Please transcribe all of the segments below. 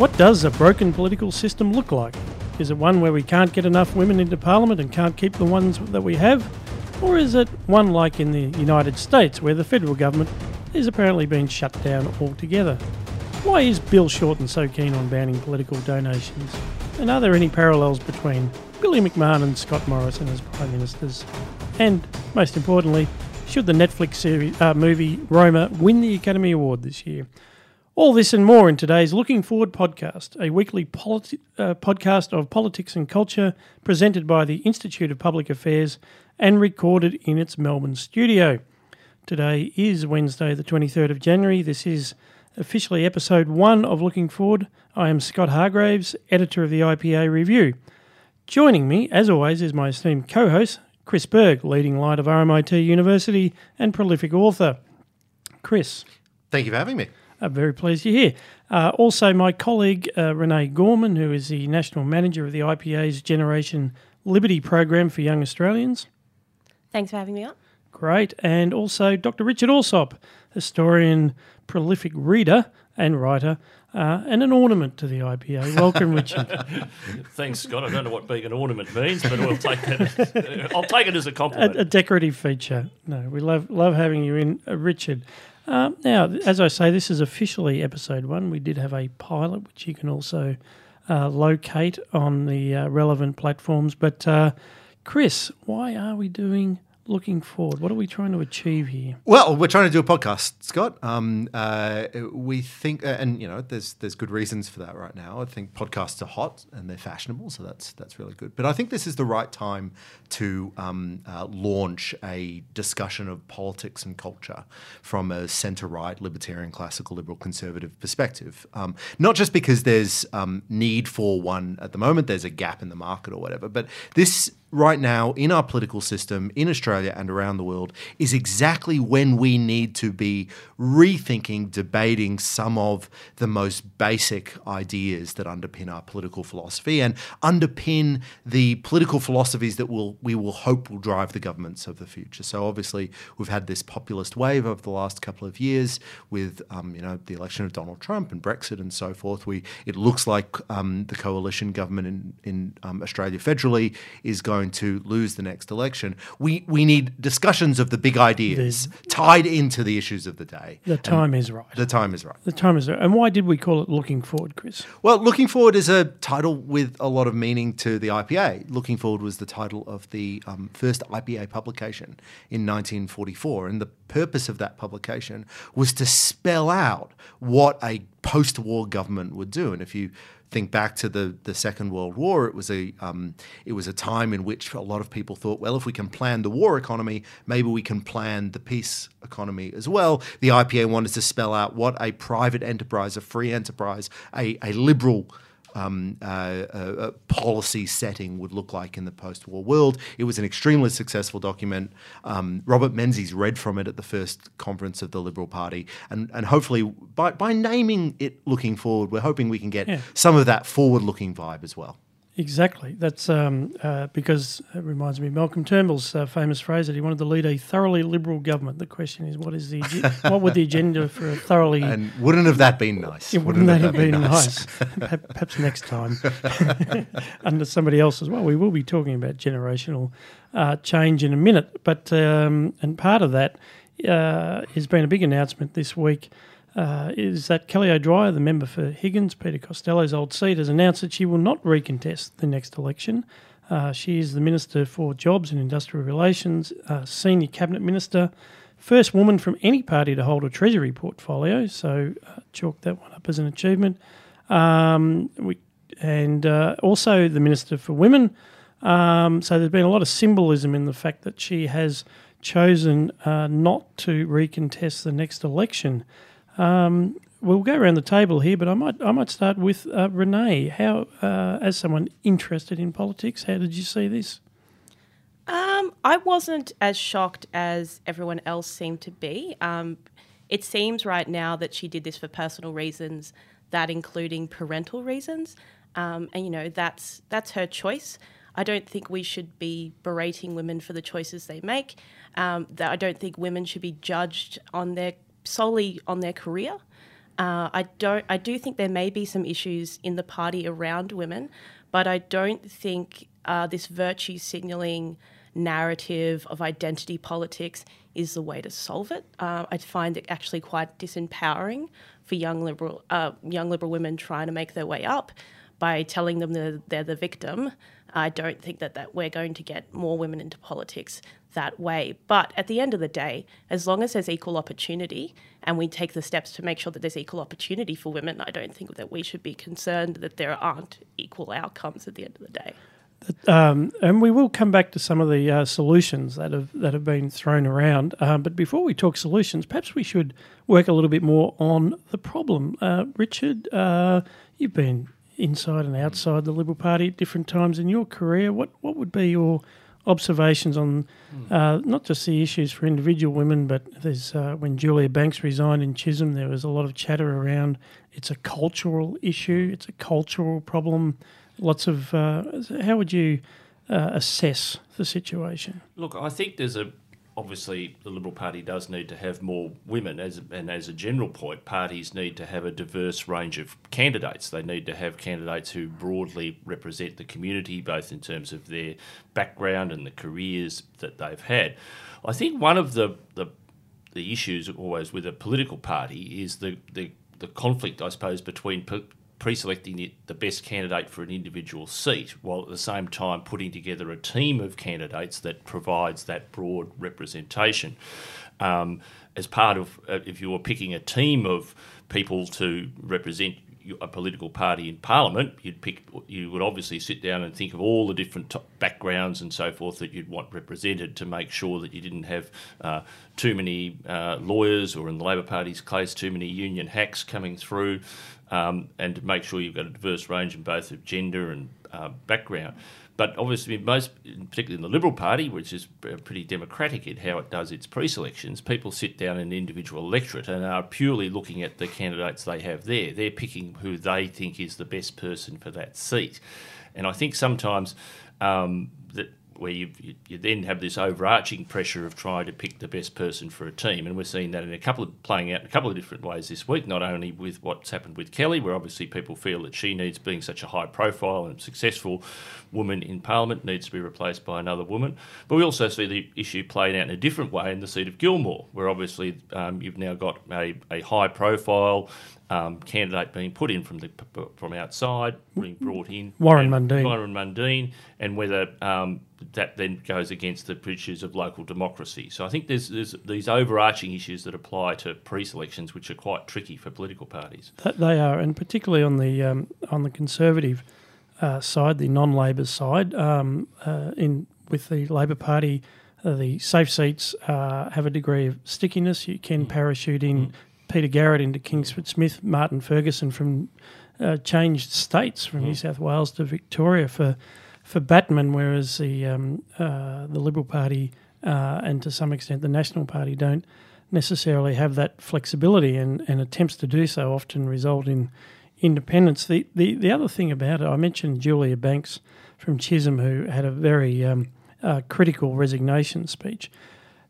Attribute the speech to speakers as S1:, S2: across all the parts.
S1: What does a broken political system look like? Is it one where we can't get enough women into Parliament and can't keep the ones that we have? Or is it one like in the United States where the federal government is apparently being shut down altogether? Why is Bill Shorten so keen on banning political donations? And are there any parallels between Billy McMahon and Scott Morrison as Prime Ministers? And most importantly, should the Netflix series, uh, movie Roma win the Academy Award this year? All this and more in today's Looking Forward podcast, a weekly politi- uh, podcast of politics and culture presented by the Institute of Public Affairs and recorded in its Melbourne studio. Today is Wednesday, the 23rd of January. This is officially episode one of Looking Forward. I am Scott Hargreaves, editor of the IPA Review. Joining me, as always, is my esteemed co host, Chris Berg, leading light of RMIT University and prolific author. Chris.
S2: Thank you for having me.
S1: I'm very pleased you're here. Uh, also, my colleague uh, Renee Gorman, who is the National Manager of the IPA's Generation Liberty Program for Young Australians.
S3: Thanks for having me on.
S1: Great. And also Dr. Richard Allsop, historian, prolific reader and writer, uh, and an ornament to the IPA. Welcome, Richard.
S4: Thanks, Scott. I don't know what being an ornament means, but I'll take it. I'll take it as a compliment.
S1: A, a decorative feature. No, we love love having you in, uh, Richard. Uh, now, as I say, this is officially episode one. We did have a pilot, which you can also uh, locate on the uh, relevant platforms. But, uh, Chris, why are we doing looking forward? What are we trying to achieve here?
S2: Well, we're trying to do a podcast, Scott. Um, uh, we think, uh, and you know, there's there's good reasons for that right now. I think podcasts are hot and they're fashionable, so that's that's really good. But I think this is the right time to um, uh, launch a discussion of politics and culture from a centre-right, libertarian, classical, liberal, conservative perspective. Um, not just because there's um, need for one at the moment, there's a gap in the market or whatever, but this right now in our political system in Australia and around the world is exactly when we need to be rethinking, debating some of the most basic ideas that underpin our political philosophy and underpin the political philosophies that will we will hope will drive the governments of the future. So obviously we've had this populist wave over the last couple of years with um, you know the election of Donald Trump and Brexit and so forth. We it looks like um, the coalition government in in um, Australia federally is going going to lose the next election. We we need discussions of the big ideas the, tied into the issues of the day.
S1: The time and is right.
S2: The time is right.
S1: The time is right. And why did we call it Looking Forward, Chris?
S2: Well, Looking Forward is a title with a lot of meaning to the IPA. Looking Forward was the title of the um, first IPA publication in 1944, and the purpose of that publication was to spell out what a post-war government would do. And if you think back to the, the Second World War, it was a um, it was a time in which a lot of people thought, well, if we can plan the war economy, maybe we can plan the peace economy as well. The IPA wanted to spell out what a private enterprise, a free enterprise, a, a liberal um, uh, uh, policy setting would look like in the post war world. It was an extremely successful document. Um, Robert Menzies read from it at the first conference of the Liberal Party. And, and hopefully, by, by naming it looking forward, we're hoping we can get yeah. some of that forward looking vibe as well.
S1: Exactly. That's um, uh, because it reminds me of Malcolm Turnbull's uh, famous phrase that he wanted to lead a thoroughly liberal government. The question is, what is the what would the agenda for a thoroughly
S2: and wouldn't have that been nice?
S1: It wouldn't, wouldn't that have been, been nice? nice? Perhaps next time under somebody else as well. We will be talking about generational uh, change in a minute, but um, and part of that uh, has been a big announcement this week uh, is that Kelly O'Dwyer, the member for Higgins, Peter Costello's old seat, has announced that she will not recontest the next election. Uh, she is the Minister for Jobs and Industrial Relations, uh, Senior Cabinet Minister, first woman from any party to hold a Treasury portfolio, so uh, chalk that one up as an achievement. Um, we, and uh, also the Minister for Women. Um, so there's been a lot of symbolism in the fact that she has chosen uh, not to recontest the next election. Um, we'll go around the table here, but I might I might start with uh, Renee. How, uh, as someone interested in politics, how did you see this?
S3: Um, I wasn't as shocked as everyone else seemed to be. Um, it seems right now that she did this for personal reasons, that including parental reasons, um, and you know that's that's her choice. I don't think we should be berating women for the choices they make. Um, that I don't think women should be judged on their solely on their career. Uh, I don't. I do think there may be some issues in the party around women, but I don't think uh, this virtue signalling narrative of identity politics is the way to solve it. Uh, I find it actually quite disempowering for young liberal uh, young liberal women trying to make their way up by telling them that they're the victim. I don't think that, that we're going to get more women into politics that way. But at the end of the day, as long as there's equal opportunity and we take the steps to make sure that there's equal opportunity for women, I don't think that we should be concerned that there aren't equal outcomes at the end of the day.
S1: Um, and we will come back to some of the uh, solutions that have that have been thrown around. Um, but before we talk solutions, perhaps we should work a little bit more on the problem. Uh, Richard, uh, you've been inside and outside the Liberal Party at different times in your career. What what would be your observations on uh, not just the issues for individual women, but there's uh, when Julia Banks resigned in Chisholm, there was a lot of chatter around it's a cultural issue, it's a cultural problem. Lots of uh, how would you uh, assess the situation?
S4: Look, I think there's a obviously the Liberal Party does need to have more women, as and as a general point, parties need to have a diverse range of candidates. They need to have candidates who broadly represent the community, both in terms of their background and the careers that they've had. I think one of the the, the issues always with a political party is the the the conflict, I suppose, between pre-selecting the best candidate for an individual seat, while at the same time putting together a team of candidates that provides that broad representation. Um, as part of, uh, if you were picking a team of people to represent a political party in Parliament, you'd pick. You would obviously sit down and think of all the different backgrounds and so forth that you'd want represented to make sure that you didn't have uh, too many uh, lawyers, or in the Labor Party's case, too many union hacks coming through um, and to make sure you've got a diverse range in both of gender and uh, background. But obviously, most, particularly in the Liberal Party, which is pretty democratic in how it does its pre-selections, people sit down in an individual electorate and are purely looking at the candidates they have there. They're picking who they think is the best person for that seat. And I think sometimes um, that where you, you then have this overarching pressure of trying to pick the best person for a team, and we're seeing that in a couple of playing out in a couple of different ways this week. Not only with what's happened with Kelly, where obviously people feel that she needs being such a high profile and successful woman in Parliament needs to be replaced by another woman, but we also see the issue played out in a different way in the seat of Gilmore, where obviously um, you've now got a, a high profile um, candidate being put in from the from outside, being brought in.
S1: Warren Mundine.
S4: Warren Mundine, and whether um, that then goes against the issues of local democracy. So I think there's, there's these overarching issues that apply to pre-selections, which are quite tricky for political parties.
S1: That they are, and particularly on the um, on the conservative uh, side, the non-Labor side, um, uh, in with the Labor Party. Uh, the safe seats uh, have a degree of stickiness. You can mm. parachute in mm. Peter Garrett into Kingsford Smith, Martin Ferguson from uh, changed states from mm. New South Wales to Victoria for for Batman, whereas the um, uh, the Liberal Party uh, and to some extent the National Party don't necessarily have that flexibility, and, and attempts to do so often result in independents. The, the the other thing about it, I mentioned Julia Banks from Chisholm, who had a very um, uh, critical resignation speech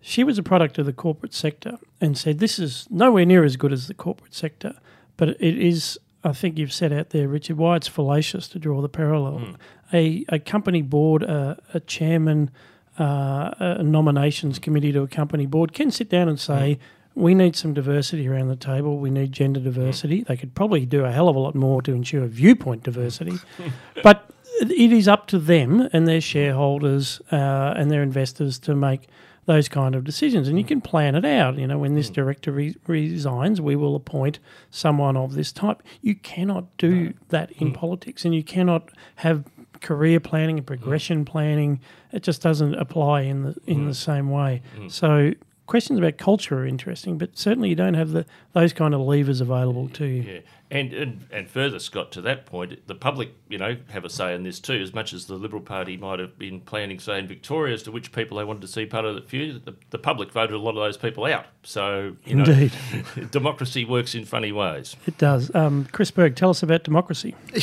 S1: she was a product of the corporate sector and said this is nowhere near as good as the corporate sector, but it is. I think you've said out there, Richard, why it's fallacious to draw the parallel. Mm. A, a company board, a, a chairman, uh, a nominations committee to a company board can sit down and say, mm. we need some diversity around the table. We need gender diversity. Mm. They could probably do a hell of a lot more to ensure viewpoint diversity. but it is up to them and their shareholders uh, and their investors to make those kind of decisions. And you can plan it out. You know, when this mm. director re- resigns, we will appoint someone of this type. You cannot do no. that in mm. politics, and you cannot have career planning and progression mm. planning. It just doesn't apply in the in mm. the same way. Mm. So questions about culture are interesting, but certainly you don't have the those kind of levers available to you.
S4: Yeah. And, and and further, Scott, to that point, the public, you know, have a say in this too. As much as the Liberal Party might have been planning, say, in Victoria, as to which people they wanted to see part of the feud, the, the public voted a lot of those people out. So, you know,
S1: Indeed.
S4: democracy works in funny ways.
S1: It does. Um, Chris Berg, tell us about democracy.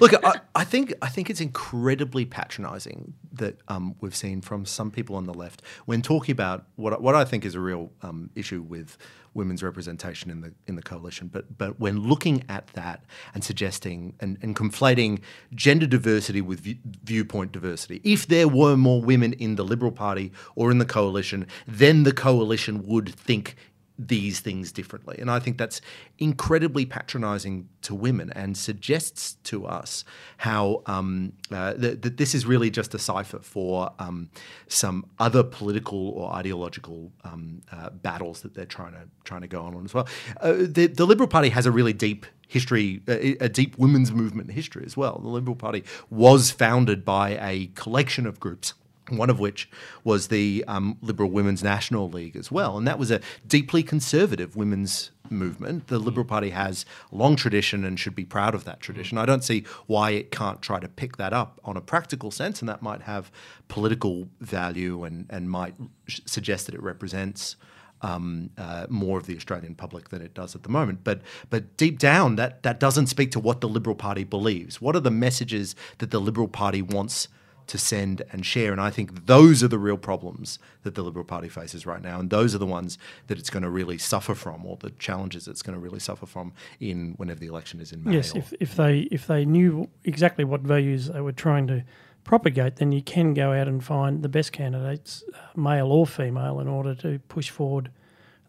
S2: Look, I, I, think I think it's incredibly patronising that um, we've seen from some people on the left when talking about what what what I think is a real um, issue with women's representation in the in the coalition. But but when looking at that and suggesting and, and conflating gender diversity with view, viewpoint diversity, if there were more women in the Liberal Party or in the coalition, then the coalition would think these things differently. And I think that's incredibly patronizing to women and suggests to us how um, uh, that, that, this is really just a cipher for um, some other political or ideological um, uh, battles that they're trying to trying to go on as well. Uh, the, the Liberal Party has a really deep history, a, a deep women's movement history as well. The Liberal Party was founded by a collection of groups one of which was the um, Liberal Women's National League as well. And that was a deeply conservative women's movement. The Liberal Party has a long tradition and should be proud of that tradition. I don't see why it can't try to pick that up on a practical sense, and that might have political value and, and might suggest that it represents. Um, uh, more of the Australian public than it does at the moment. But but deep down, that that doesn't speak to what the Liberal Party believes. What are the messages that the Liberal Party wants to send and share. And I think those are the real problems that the Liberal Party faces right now. And those are the ones that it's going to really suffer from, or the challenges it's going to really suffer from in whenever the election is in May.
S1: Yes, if, if they if they knew exactly what values they were trying to propagate, then you can go out and find the best candidates, uh, male or female, in order to push forward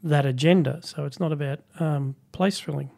S1: that agenda. So it's not about um, place filling.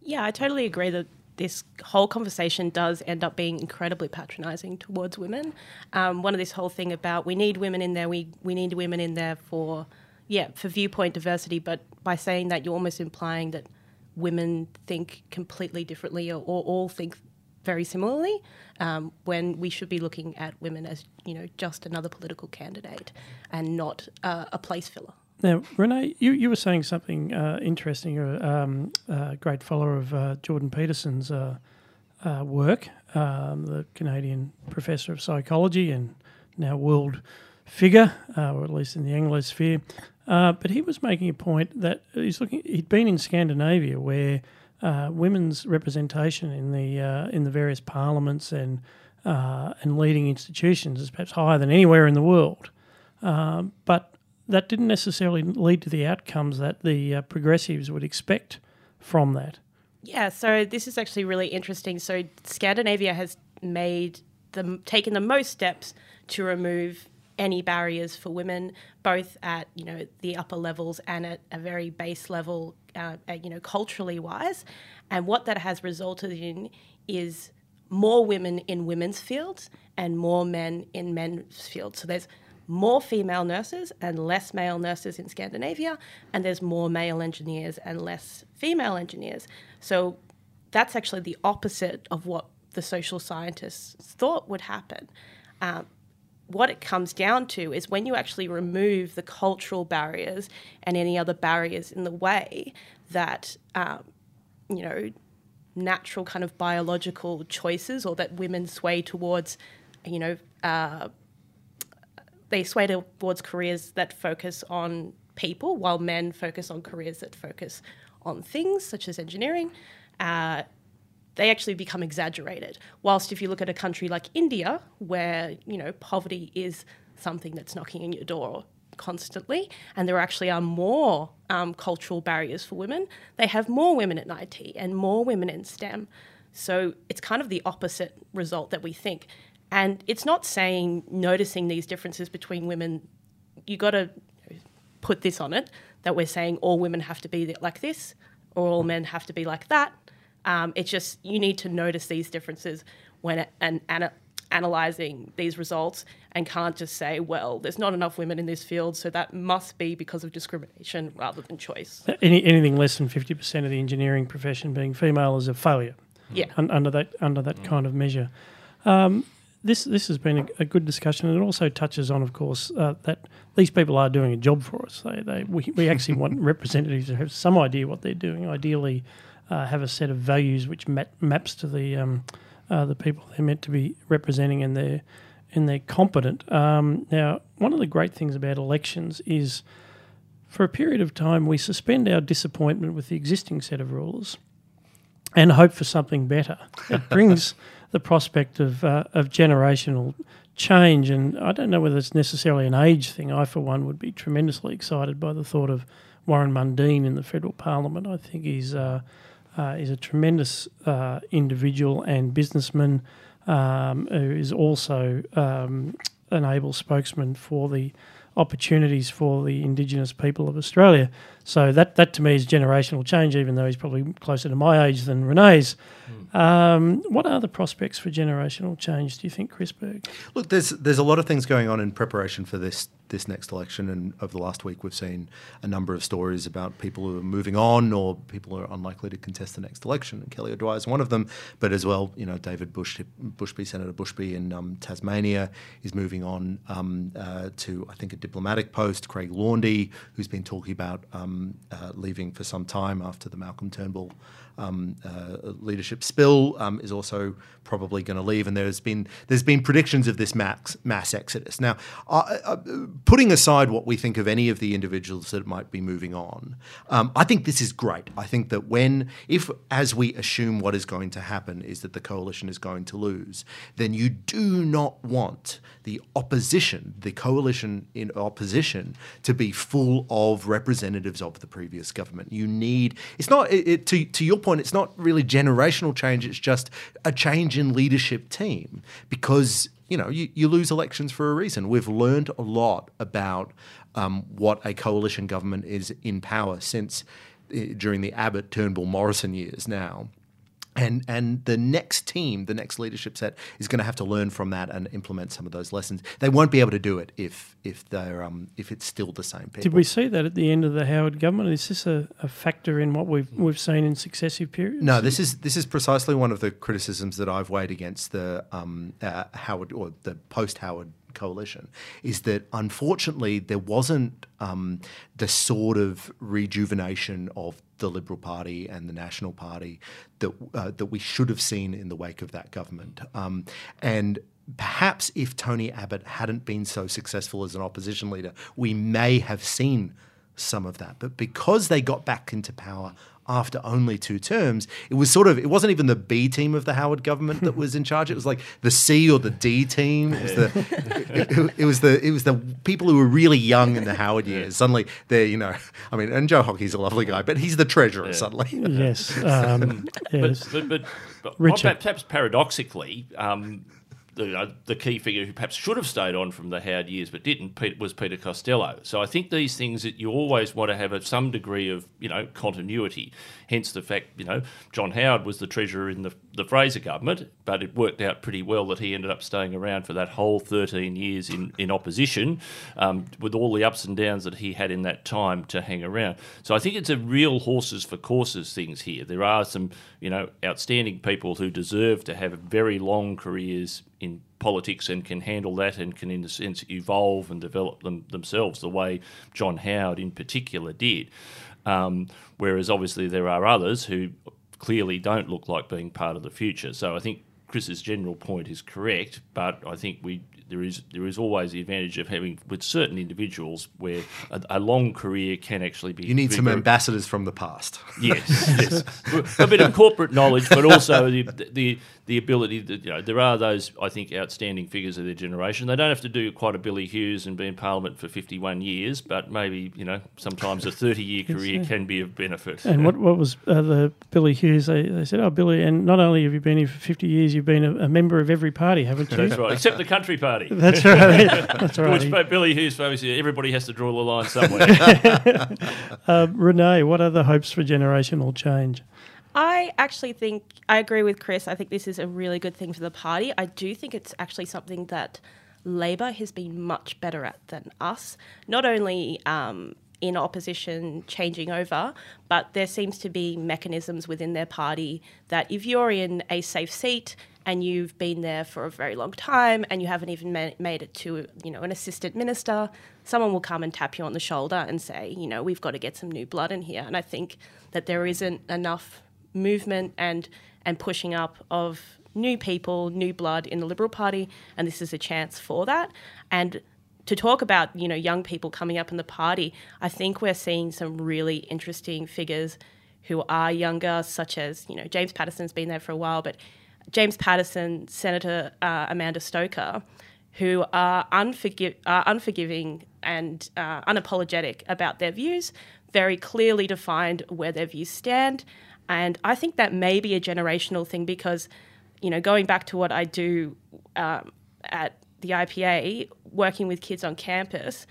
S3: Yeah, I totally agree that this whole conversation does end up being incredibly patronising towards women. Um, one of this whole thing about we need women in there, we we need women in there for yeah for viewpoint diversity, but by saying that you're almost implying that women think completely differently or, or all think very similarly um, when we should be looking at women as you know just another political candidate and not uh, a place filler.
S1: Now, Renee, you, you were saying something uh, interesting. You're um, a great follower of uh, Jordan Peterson's uh, uh work, um, the Canadian professor of psychology and now world figure, uh, or at least in the Anglosphere. Uh, but he was making a point that he's looking. He'd been in Scandinavia, where women's representation in the in the various parliaments and and leading institutions is perhaps higher than anywhere in the world. but that didn't necessarily lead to the outcomes that the uh, progressives would expect from that.
S3: Yeah, so this is actually really interesting. So Scandinavia has made the taken the most steps to remove any barriers for women, both at you know the upper levels and at a very base level, uh, you know culturally wise. And what that has resulted in is more women in women's fields and more men in men's fields. So there's more female nurses and less male nurses in Scandinavia, and there's more male engineers and less female engineers. So that's actually the opposite of what the social scientists thought would happen. Um, what it comes down to is when you actually remove the cultural barriers and any other barriers in the way that, um, you know, natural kind of biological choices or that women sway towards, you know, uh, they sway towards careers that focus on people, while men focus on careers that focus on things such as engineering. Uh, they actually become exaggerated. Whilst if you look at a country like India, where you know poverty is something that's knocking on your door constantly, and there actually are more um, cultural barriers for women, they have more women in IT and more women in STEM. So it's kind of the opposite result that we think. And it's not saying noticing these differences between women, you got to put this on it that we're saying all women have to be like this or all men have to be like that. Um, it's just you need to notice these differences when and, and analyzing these results and can't just say, well, there's not enough women in this field, so that must be because of discrimination rather than choice.
S1: Any, anything less than 50% of the engineering profession being female is a failure.
S3: Yeah.
S1: Un, under that under that mm. kind of measure. Um, this this has been a, a, good discussion, and it also touches on, of course, uh, that these people are doing a job for us. They, they we, we actually want representatives to have some idea what they're doing. Ideally, uh, have a set of values which map, maps to the um, uh, the people they're meant to be representing, and they're and they're competent. Um, now, one of the great things about elections is, for a period of time, we suspend our disappointment with the existing set of rulers and hope for something better. It brings the prospect of uh, of generational change, and I don't know whether it's necessarily an age thing. I, for one, would be tremendously excited by the thought of Warren Mundine in the federal parliament. I think he's uh, uh, a tremendous uh, individual and businessman um, who is also um, an able spokesman for the opportunities for the Indigenous people of Australia. So that that to me is generational change, even though he's probably closer to my age than Renee's. Mm. Um, what are the prospects for generational change? Do you think, Chris Berg?
S2: Look, there's there's a lot of things going on in preparation for this this next election, and over the last week we've seen a number of stories about people who are moving on or people who are unlikely to contest the next election. And Kelly O'Dwyer is one of them, but as well, you know, David Bush, Bushby, Senator Bushby in um, Tasmania is moving on um, uh, to I think a diplomatic post. Craig Laundy, who's been talking about um, uh, leaving for some time after the Malcolm Turnbull um, uh, leadership spill um, is also probably going to leave, and there's been there's been predictions of this mass mass exodus. Now, uh, uh, putting aside what we think of any of the individuals that might be moving on, um, I think this is great. I think that when if as we assume what is going to happen is that the coalition is going to lose, then you do not want the opposition, the coalition in opposition, to be full of representatives of the previous government. You need it's not it, it, to to your point, it's not really generational change, it's just a change in leadership team because you know you, you lose elections for a reason. We've learned a lot about um, what a coalition government is in power since uh, during the Abbott Turnbull Morrison years now and and the next team, the next leadership set, is going to have to learn from that and implement some of those lessons. They won't be able to do it if if they're um, if it's still the same people.
S1: Did we see that at the end of the Howard government? Is this a, a factor in what we've we've seen in successive periods?
S2: No, this is this is precisely one of the criticisms that I've weighed against the um, uh, Howard or the post Howard coalition is that unfortunately there wasn't um, the sort of rejuvenation of the Liberal Party and the National Party that uh, that we should have seen in the wake of that government. Um, and perhaps if Tony Abbott hadn't been so successful as an opposition leader, we may have seen some of that. But because they got back into power after only two terms, it was sort of it wasn't even the B team of the Howard government that was in charge. It was like the C or the D team. It was the it, it, was the it was the people who were really young in the Howard years. Suddenly they're you know I mean and Joe Hockey's a lovely guy, but he's the treasurer yeah. suddenly.
S1: yes, um,
S4: yes. But, but, but, but perhaps paradoxically. Um, the, uh, the key figure who perhaps should have stayed on from the Howard years but didn't Pete, was Peter Costello. So I think these things that you always want to have a, some degree of you know continuity. Hence the fact you know John Howard was the treasurer in the, the Fraser government, but it worked out pretty well that he ended up staying around for that whole 13 years in, in opposition, um, with all the ups and downs that he had in that time to hang around. So I think it's a real horses for courses things here. There are some you know outstanding people who deserve to have very long careers in politics and can handle that and can, in a sense, evolve and develop them themselves the way John Howard in particular did. Um, whereas obviously there are others who clearly don't look like being part of the future. So I think Chris's general point is correct, but I think we there is there is always the advantage of having with certain individuals where a, a long career can actually be.
S2: You need some ambassadors from the past.
S4: Yes, yes. a bit of corporate knowledge, but also the the the ability that you know there are those I think outstanding figures of their generation. They don't have to do quite a Billy Hughes and be in Parliament for fifty one years, but maybe you know sometimes a thirty year career can be of benefit.
S1: And what what was uh, the Billy Hughes? They, they said, oh Billy, and not only have you been here for fifty years, you've been a, a member of every party, haven't you?
S4: That's right, except the Country Party.
S1: That's right. That's right.
S4: Which Billy Hughes famously, everybody has to draw the line somewhere.
S1: uh, Renee, what are the hopes for generational change?
S3: I actually think I agree with Chris. I think this is a really good thing for the party. I do think it's actually something that Labor has been much better at than us. Not only um, in opposition changing over, but there seems to be mechanisms within their party that if you're in a safe seat and you've been there for a very long time and you haven't even ma- made it to you know an assistant minister, someone will come and tap you on the shoulder and say, you know, we've got to get some new blood in here. And I think that there isn't enough movement and and pushing up of new people, new blood in the Liberal Party, and this is a chance for that. And to talk about you know young people coming up in the party, I think we're seeing some really interesting figures who are younger, such as you know James Paterson's been there for a while, but James Patterson, Senator uh, Amanda Stoker, who are, unforgiv- are unforgiving and uh, unapologetic about their views, very clearly defined where their views stand. And I think that may be a generational thing because, you know, going back to what I do um, at the IPA, working with kids on campus,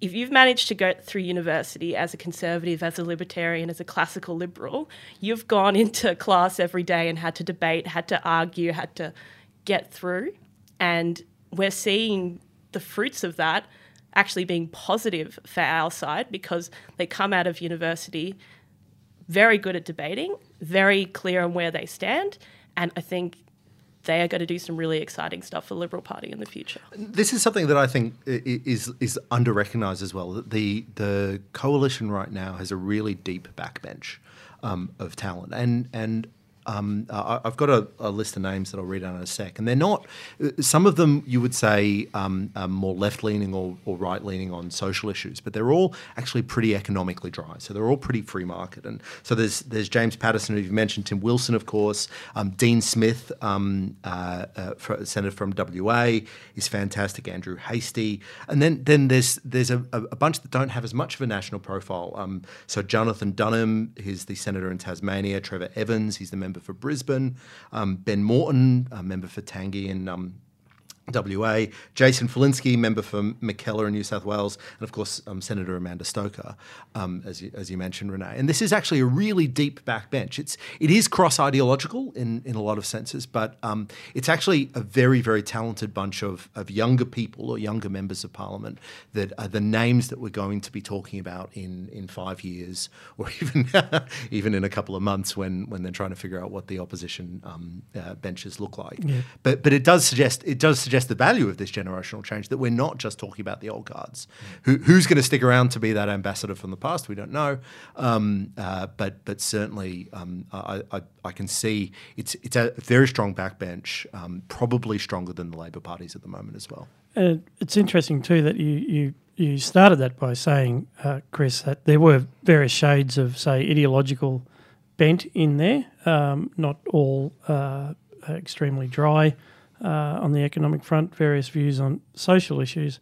S3: if you've managed to go through university as a conservative, as a libertarian, as a classical liberal, you've gone into class every day and had to debate, had to argue, had to get through. And we're seeing the fruits of that actually being positive for our side because they come out of university very good at debating, very clear on where they stand. And I think they are going to do some really exciting stuff for the Liberal Party in the future.
S2: This is something that I think is is under recognised as well. The the coalition right now has a really deep backbench um, of talent, and and um, I, have got a, a, list of names that I'll read out in a sec, and they're not. Some of them you would say um, more left leaning or, or right leaning on social issues, but they're all actually pretty economically dry. So they're all pretty free market. And so there's there's James Paterson, who you've mentioned, Tim Wilson, of course, um, Dean Smith, um, uh, uh, senator from WA, is fantastic. Andrew Hastie, and then then there's there's a, a bunch that don't have as much of a national profile. Um, so Jonathon Duniam, he's the senator in Tasmania. Trevor Evans, he's the member member for Brisbane, um, Ben Morton, a member for Tangney and um, WA, Jason Falinski, member for Mackellar in New South Wales, and of course um, Senator Amanda Stoker, um, as, you, as you mentioned, Renee. And this is actually a really deep backbench. It's it is cross ideological in, in a lot of senses, but um, it's actually a very very talented bunch of, of younger people or younger members of Parliament that are the names that we're going to be talking about in in five years or even even in a couple of months when when they're trying to figure out what the opposition um, uh, benches look like. Yeah. But but it does suggest it does suggest the value of this generational change that we're not just talking about the old guards. Who, who's going to stick around to be that ambassador from the past? We don't know, um, uh, but but certainly um, I, I, I, can see it's it's a very strong backbench, um, probably stronger than the Labor parties at the moment as well.
S1: And it's interesting too that you you you started that by saying, uh, Chris, that there were various shades of say ideological bent in there, um, not all uh, extremely dry uh, on the economic front, various views on social issues.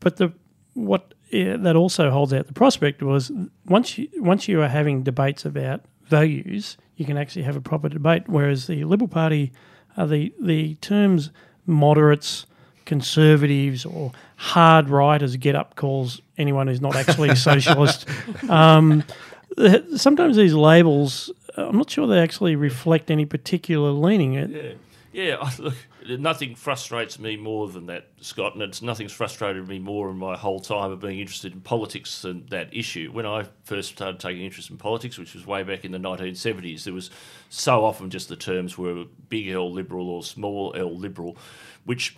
S1: But the what yeah, that also holds out the prospect was once you once you are having debates about values, you can actually have a proper debate. Whereas the Liberal Party, uh, the the terms moderates, conservatives, or hard right, as GetUp calls anyone who's not actually a socialist. Um, sometimes these labels, I'm not sure they actually reflect any particular leaning.
S4: Yeah, look, nothing frustrates me more than that, Scott, and it's nothing's frustrated me more in my whole time of being interested in politics than that issue. When I first started taking interest in politics, which was way back in the 1970s, there was so often just the terms were big L liberal or small L liberal, which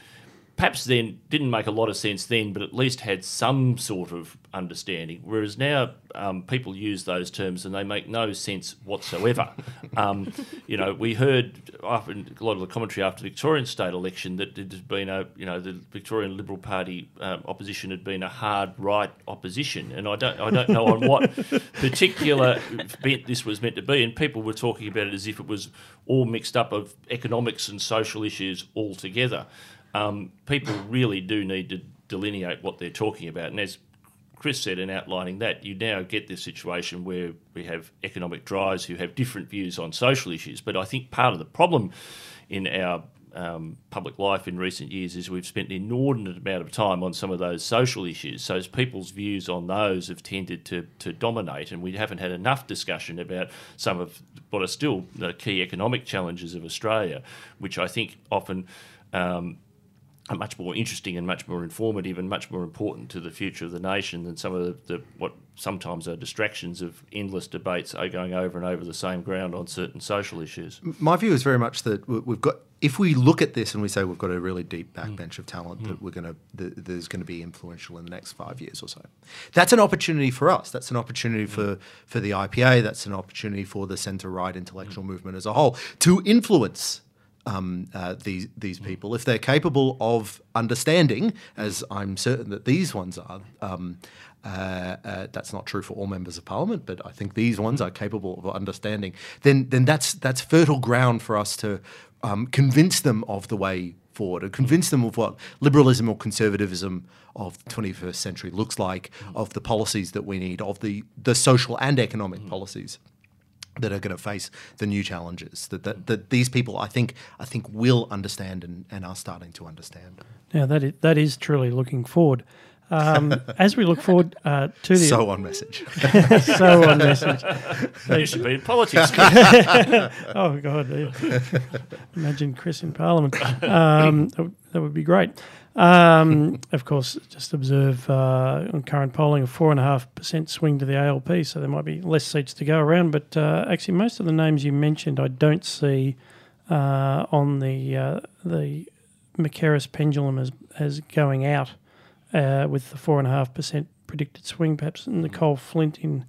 S4: perhaps then didn't make a lot of sense then, but at least had some sort of understanding. Whereas now um, people use those terms and they make no sense whatsoever. um, you know, we heard often a lot of the commentary after the Victorian state election that it has been a, you know, the Victorian Liberal Party um, opposition had been a hard right opposition, and I don't, I don't know on what particular bent this was meant to be. And people were talking about it as if it was all mixed up of economics and social issues altogether um, people really do need to delineate what they're talking about. And as Chris said in outlining that, you now get this situation where we have economic drives who have different views on social issues. But I think part of the problem in our um, public life in recent years is we've spent an inordinate amount of time on some of those social issues. So people's views on those have tended to, to dominate, and we haven't had enough discussion about some of what are still the key economic challenges of Australia, which I think often um, are much more interesting and much more informative and much more important to the future of the nation than some of the, the, what sometimes are distractions of endless debates are going over and over the same ground on certain social issues.
S2: My view is very much that we've got if we look at this and we say we've got a really deep backbench mm. of talent mm. that we're going to that there's going to be influential in the next five years or so, that's an opportunity for us. That's an opportunity mm. for for the IPA. That's an opportunity for the centre right intellectual mm. movement as a whole to influence um, uh, these these people, if they're capable of understanding, as I'm certain that these ones are, um, uh, uh, that's not true for all members of parliament, but I think these ones are capable of understanding. Then, then that's that's fertile ground for us to um, convince them of the way forward, and convince them of what liberalism or conservatism of the 21st century looks like, of the policies that we need, of the the social and economic policies that are going to face the new challenges that, that, that these people I think I think will understand and, and are starting to understand.
S1: Now that is, that is truly looking forward. Um, as we look forward uh, to the
S2: So on message.
S1: so on message.
S4: You should be in politics.
S1: Oh God! Imagine Chris in Parliament. Um, that, would, that would be great. Um, of course, just observe uh, on current polling a four and a half percent swing to the ALP, so there might be less seats to go around. But uh, actually, most of the names you mentioned, I don't see uh, on the uh, the Mackerras pendulum as as going out uh, with the four and a half percent predicted swing. Perhaps Nicole Flint in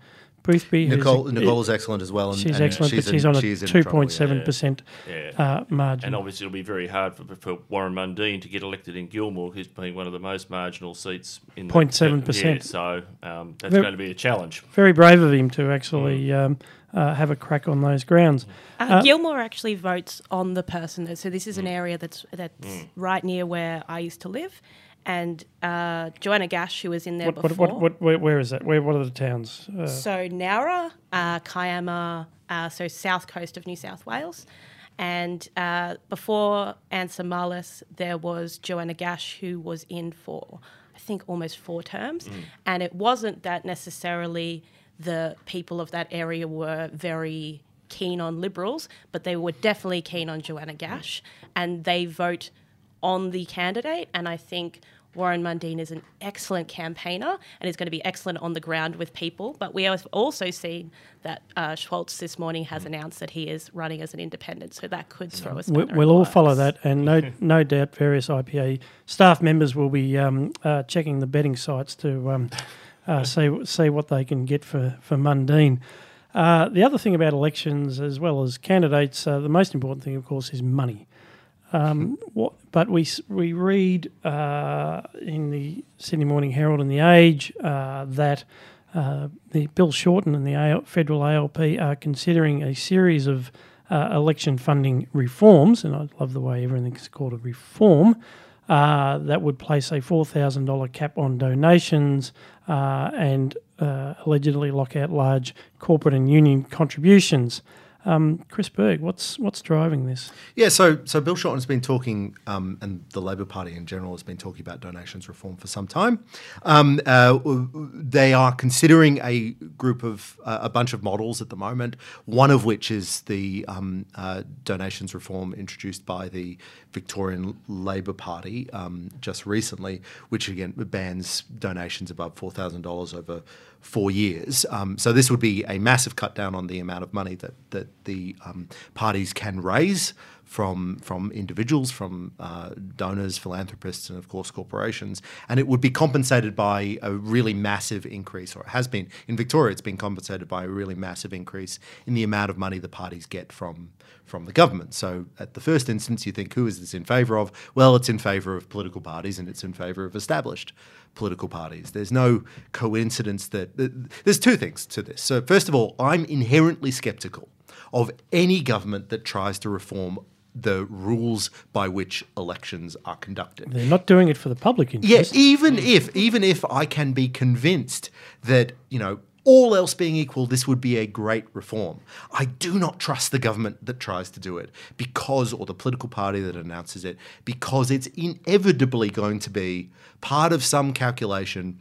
S1: Boothby. who's-
S2: Nicole Nicole is excellent as well. And,
S1: She's
S2: and
S1: excellent, but she's on a
S2: she's in
S1: two
S2: trouble,
S1: point
S2: yeah.
S1: seven percent
S4: Yeah.
S1: uh, margin.
S4: And obviously, it'll be very hard for, for Warren Mundine to get elected in Gilmore, who's been one of the most marginal seats in the-
S1: 0.7%.
S4: Yeah, so um, that's
S1: Very-
S4: going to be a challenge.
S1: Very brave of him to actually um, uh, have a crack on those grounds.
S3: Uh, Gilmore actually votes on the person. So this is
S1: Mm.
S3: an area that's that's right near where I used to live, and uh, Joanna Gash, who was in there
S1: What, what,
S3: before.
S1: what, what, where, where is that? Where, what are the towns? Uh,
S3: So Nowra, uh, Kiama, uh, so south coast of New South Wales. And uh, before Ann Sudmalis, there was Joanna Gash, who was in for, I think, almost four terms. And it wasn't that necessarily the people of that area were very keen on Liberals, but they were definitely keen on Joanna Gash. And they vote on the candidate. And I think Warren Mundine is an excellent campaigner and is going to be excellent on the ground with people. But we have also seen that uh, Schultz this morning has announced that he is running as an independent, so that could throw us.
S1: we, we'll all follow that, and no, no doubt various IPA staff members will be um, uh, checking the betting sites to um, uh, see see what they can get for for Mundine. Uh, the other thing about elections, as well as candidates, uh, the most important thing, of course, is money. Um, what, but we we read uh, in the Sydney Morning Herald and the Age uh, that uh, the Bill Shorten and the AL, federal ALP are considering a series of uh, election funding reforms, and I love the way everything's called a reform. Uh, that would place a four thousand dollar cap on donations uh, and allegedly lock out large corporate and union contributions. Um, Chris Berg, what's what's driving this?
S2: Yeah, so so Bill Shorten's been talking, um, and the Labor Party in general has been talking about donations reform for some time. Um, uh, they are considering a group of uh, a bunch of models at the moment. One of which is the um, uh, donations reform introduced by the Victorian Labor Party um, just recently, which again bans donations above four thousand dollars over four years. Um, so this would be a massive cut down on the amount of money that that the um, parties can raise from from individuals, from uh, donors, philanthropists, and of course corporations. And it would be compensated by a really massive increase, or it has been in Victoria. It's been compensated by a really massive increase in the amount of money the parties get from from the government. So at the first instance, you think, who is this in favour of? Well, it's in favour of political parties, and it's in favour of established political parties. There's no coincidence that th- there's two things to this. So first of all, I'm inherently sceptical of any government that tries to reform the rules by which elections are conducted.
S1: They're not doing it for the public interest.
S2: Yeah,
S1: interest.
S2: even if even if I can be convinced that you know all else being equal, this would be a great reform. I do not trust the government that tries to do it because, or the political party that announces it, because it's inevitably going to be part of some calculation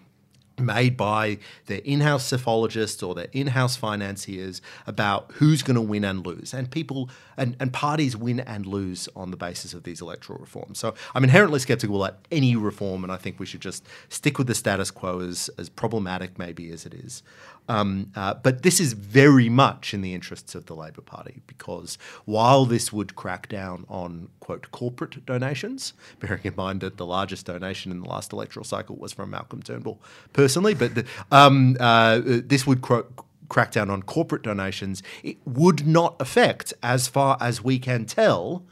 S2: made by their in-house psephologists or their in-house financiers about who's going to win and lose. And people and, and parties win and lose on the basis of these electoral reforms. So i'm inherently skeptical at any reform and i think we should just stick with the status quo as, as problematic maybe as it is um, uh, but this is very much in the interests of the labor party because while this would crack down on quote corporate donations bearing in mind that the largest donation in the last electoral cycle was from malcolm turnbull personally, but the, um, uh, this would cro- crack down on corporate donations. It would not affect, as far as we can tell,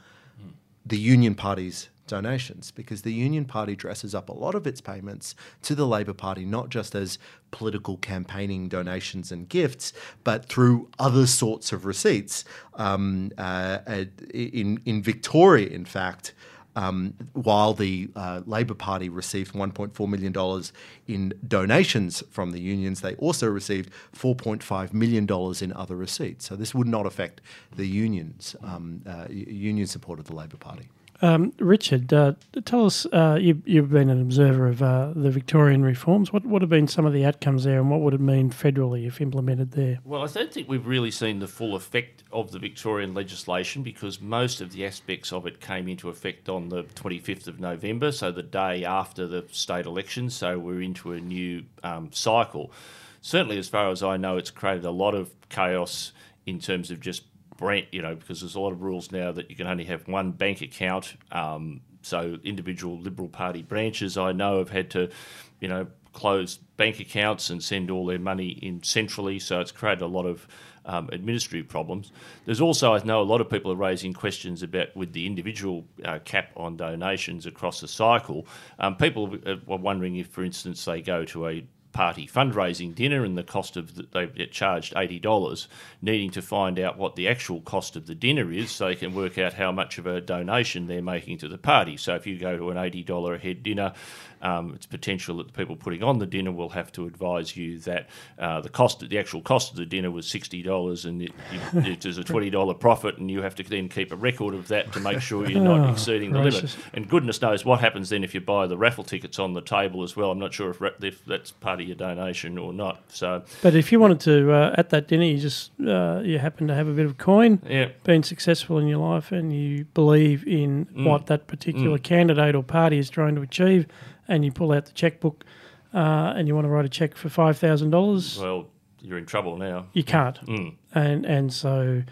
S2: the union parties donations because the Union Party dresses up a lot of its payments to the Labor Party not just as political campaigning donations and gifts, but through other sorts of receipts. Um, uh, in in Victoria, in fact. Um, while the uh, Labor Party received $1.4 million in donations from the unions, they also received $4.5 million in other receipts. So this would not affect the unions, um, uh, union support of the Labor Party.
S1: Um, Richard, uh, tell us, uh, you, have been an observer of uh, the Victorian reforms. What would have been some of the outcomes there and what would it mean federally if implemented there?
S4: Well, I don't think we've really seen the full effect of the Victorian legislation because most of the aspects of it came into effect on the 25th of November, so the day after the state election, so we're into a new um, cycle. Certainly, as far as I know, it's created a lot of chaos in terms of just branch, you know, because there's a lot of rules now that you can only have one bank account. Um, so individual Liberal Party branches I know have had to, you know, close bank accounts and send all their money in centrally. So it's created a lot of um, administrative problems. There's also, I know, a lot of people are raising questions about with the individual uh, cap on donations across the cycle. Um, people are wondering if, for instance, they go to a party fundraising dinner and the cost of the, they get charged eighty dollars, needing to find out what the actual cost of the dinner is, so they can work out how much of a donation they're making to the party. So if you go to an eighty dollar a head dinner, um, it's potential that the people putting on the dinner will have to advise you that uh, the cost, the actual cost of the dinner was sixty dollars, and it, it is a twenty dollar profit, and you have to then keep a record of that to make sure you're not oh, exceeding the limit. And goodness knows what happens then if you buy the raffle tickets on the table as well. I'm not sure if, if that's part of your donation or not. So,
S1: but if you wanted to uh, at that dinner, you just uh, you happen to have a bit of coin,
S4: yeah.
S1: been successful in your life, and you believe in mm. what that particular mm. candidate or party is trying to achieve and you pull out the checkbook uh, and you want to write a check for five thousand dollars,
S4: well, you're in trouble now.
S1: You can't, mm. and and so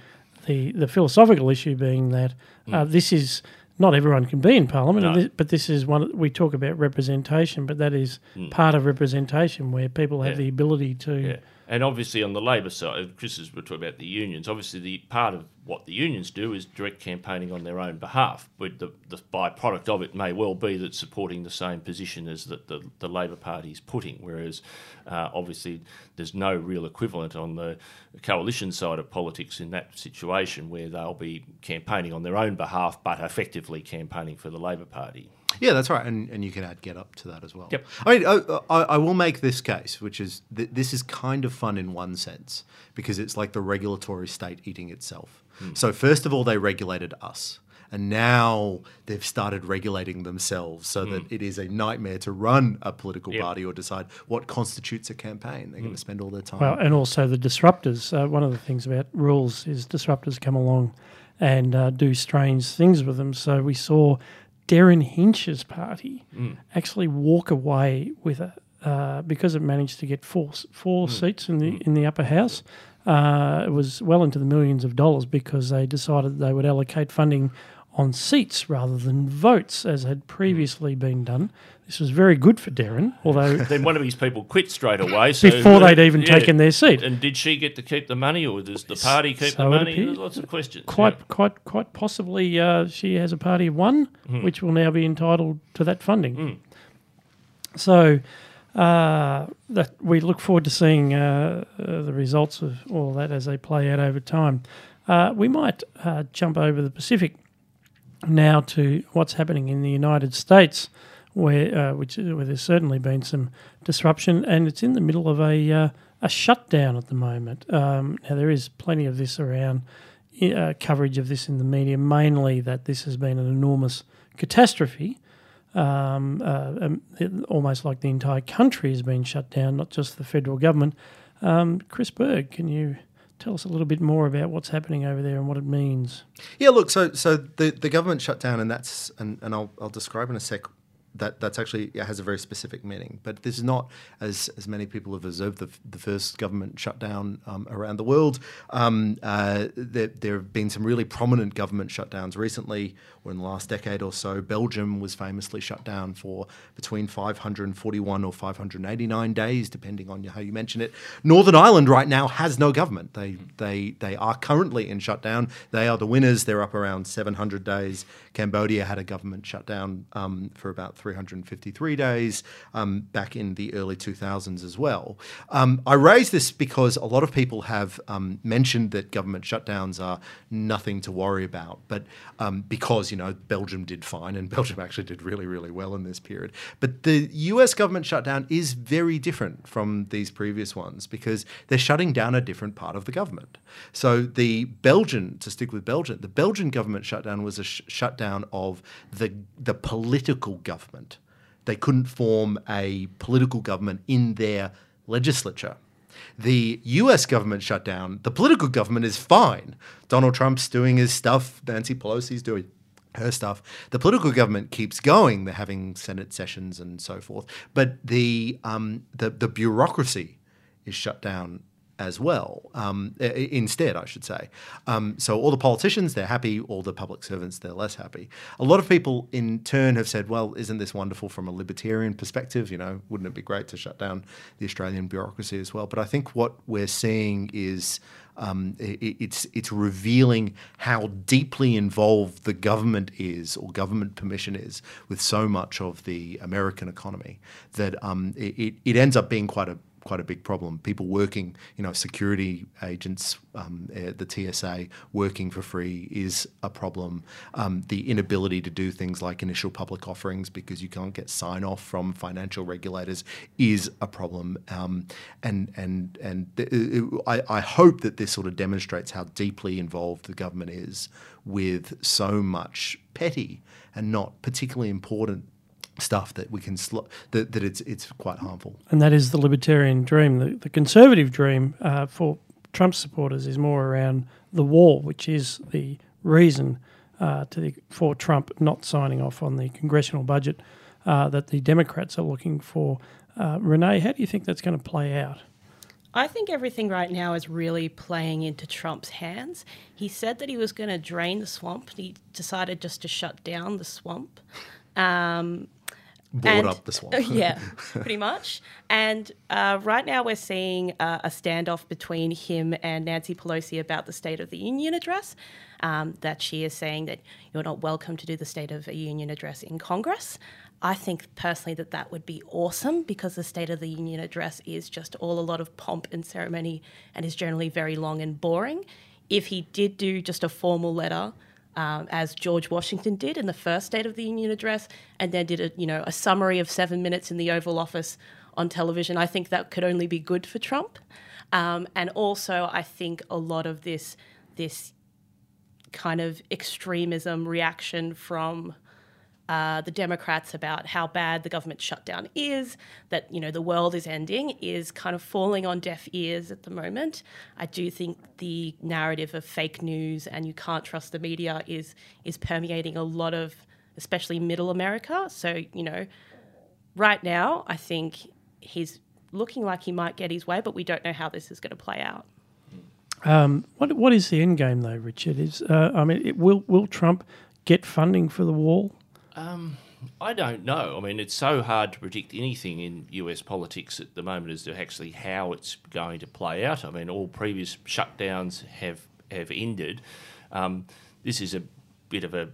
S1: the the philosophical issue being that uh, mm. this is not everyone can be in parliament, no. this, but this is one we talk about representation, but that is mm. part of representation where people have yeah. the ability to.
S4: Yeah. And obviously, on the Labor side, Chris is talking about the unions. Obviously, the part of what the unions do is direct campaigning on their own behalf. But the, the byproduct of it may well be that supporting the same position as that the, the Labor Party is putting. Whereas, uh, obviously, there's no real equivalent on the coalition side of politics in that situation where they'll be campaigning on their own behalf, but effectively campaigning for the Labor Party.
S2: Yeah, that's right, and and you can add GetUp to that as well.
S4: Yep.
S2: I mean, I, I, I will make this case, which is th- this is kind of fun in one sense because it's like the regulatory state eating itself. Hmm. So first of all, they regulated us. And now they've started regulating themselves so that hmm. it is a nightmare to run a political yep. party or decide what constitutes a campaign. They're mm. going to spend all their time.
S1: Well, and also the disruptors. Uh, one of the things about rules is disruptors come along and uh, do strange things with them. So we saw Derryn Hinch's party mm. actually walk away with a uh, because it managed to get four four mm. seats in the mm. in the upper house. Uh, it was well into the millions of dollars because they decided they would allocate funding on seats rather than votes, as had previously been done. This was very good for Derryn, although
S4: then one of his people quit straight away
S1: so before they'd even yeah. taken their seat.
S4: And did she get to keep the money, or does the party keep so the money? There's lots of questions.
S1: Quite, yeah. quite, quite possibly, uh, she has a party of one, mm. which will now be entitled to that funding.
S4: Mm.
S1: So. Uh, that we look forward to seeing uh, uh, the results of all that as they play out over time. Uh, we might uh, jump over the Pacific now to what's happening in the United States, where uh, which where there's certainly been some disruption, and it's in the middle of a uh, a shutdown at the moment. Um, now there is plenty of this around uh, coverage of this in the media, mainly that this has been an enormous catastrophe. Um, uh, um, almost like the entire country has been shut down, not just the federal government. Um, Chris Berg, can you tell us a little bit more about what's happening over there and what it means.
S2: Yeah, look, so so the, the government shut down, and that's and, and I'll I'll describe in a sec that that's actually has a very specific meaning. But this is not, as as many people have observed, the, the first government shutdown um, around the world. Um, uh, there, there have been some really prominent government shutdowns recently, or in the last decade or so. Belgium was famously shut down for between 541 or 589 days, depending on how you mention it. Northern Ireland right now has no government. They they they are currently in shutdown. They are the winners. They're up around 700 days. Cambodia had a government shutdown um, for about 353 days um, back in the early 2000s as well. Um, I raise this because a lot of people have um, mentioned that government shutdowns are nothing to worry about, but um, because you know Belgium did fine and Belgium actually did really really well in this period, but the U.S. government shutdown is very different from these previous ones because they're shutting down a different part of the government. So the Belgian, to stick with Belgium, the Belgian government shutdown was a sh- shutdown of the the political government. They couldn't form a political government in their legislature. The US government shutdown, the political government is fine. Donald Trump's doing his stuff, Nancy Pelosi's doing her stuff. The political government keeps going. They're having Senate sessions and so forth. But the um, the, the bureaucracy is shut down as well. Um, instead, I should say. Um, so all the politicians they're happy. All the public servants they're less happy. A lot of people in turn have said, "Well, isn't this wonderful from a libertarian perspective? You know, wouldn't it be great to shut down the Australian bureaucracy as well?" But I think what we're seeing is um, i- i- it's it's revealing how deeply involved the government is or government permission is with so much of the American economy that um, it, it, it ends up being quite a quite a big problem. People working, you know, security agents, um, uh, the TSA working for free is a problem. Um, the inability to do things like initial public offerings because you can't get sign off from financial regulators is a problem. Um, and and and it- I, I hope that this sort of demonstrates how deeply involved the government is with so much petty and not particularly important stuff that we can sl- that, that it's it's quite harmful.
S1: and that is the libertarian dream. The, the conservative dream uh, for Trump supporters is more around the wall, which is the reason uh, to the, for Trump not signing off on the congressional budget uh, that the Democrats are looking for. Uh, Renee, how do you think that's going to play out?
S3: I think everything right now is really playing into Trump's hands. He said that he was going to drain the swamp. He decided just to shut down the swamp. Um,
S2: Board
S3: and-
S2: up the swamp.
S3: yeah, pretty much. And uh, right now we're seeing uh, a standoff between him and Nancy Pelosi about the State of the Union address. Um, that she is saying that you're not welcome to do the State of the Union address in Congress. I think personally that that would be awesome because the State of the Union address is just all a lot of pomp and ceremony and is generally very long and boring. If he did do just a formal letter um, as George Washington did in the first State of the Union address, and then did a you know a summary of seven minutes in the Oval Office on television. I think that could only be good for Trump, um, and also I think a lot of this this kind of extremism reaction from uh, the Democrats about how bad the government shutdown is, that you know the world is ending, is kind of falling on deaf ears at the moment. I do think the narrative of fake news and you can't trust the media is is permeating a lot of, especially Middle America. So you know, right now I think he's looking like he might get his way, but we don't know how this is going to play out.
S1: Um, what what is the end game though, Richard? Is uh, I mean, it, will will Trump get funding for the wall?
S4: I don't know. I mean, it's so hard to predict anything in US politics at the moment as to actually how it's going to play out. I mean, all previous shutdowns have have ended. Um, this is a bit of a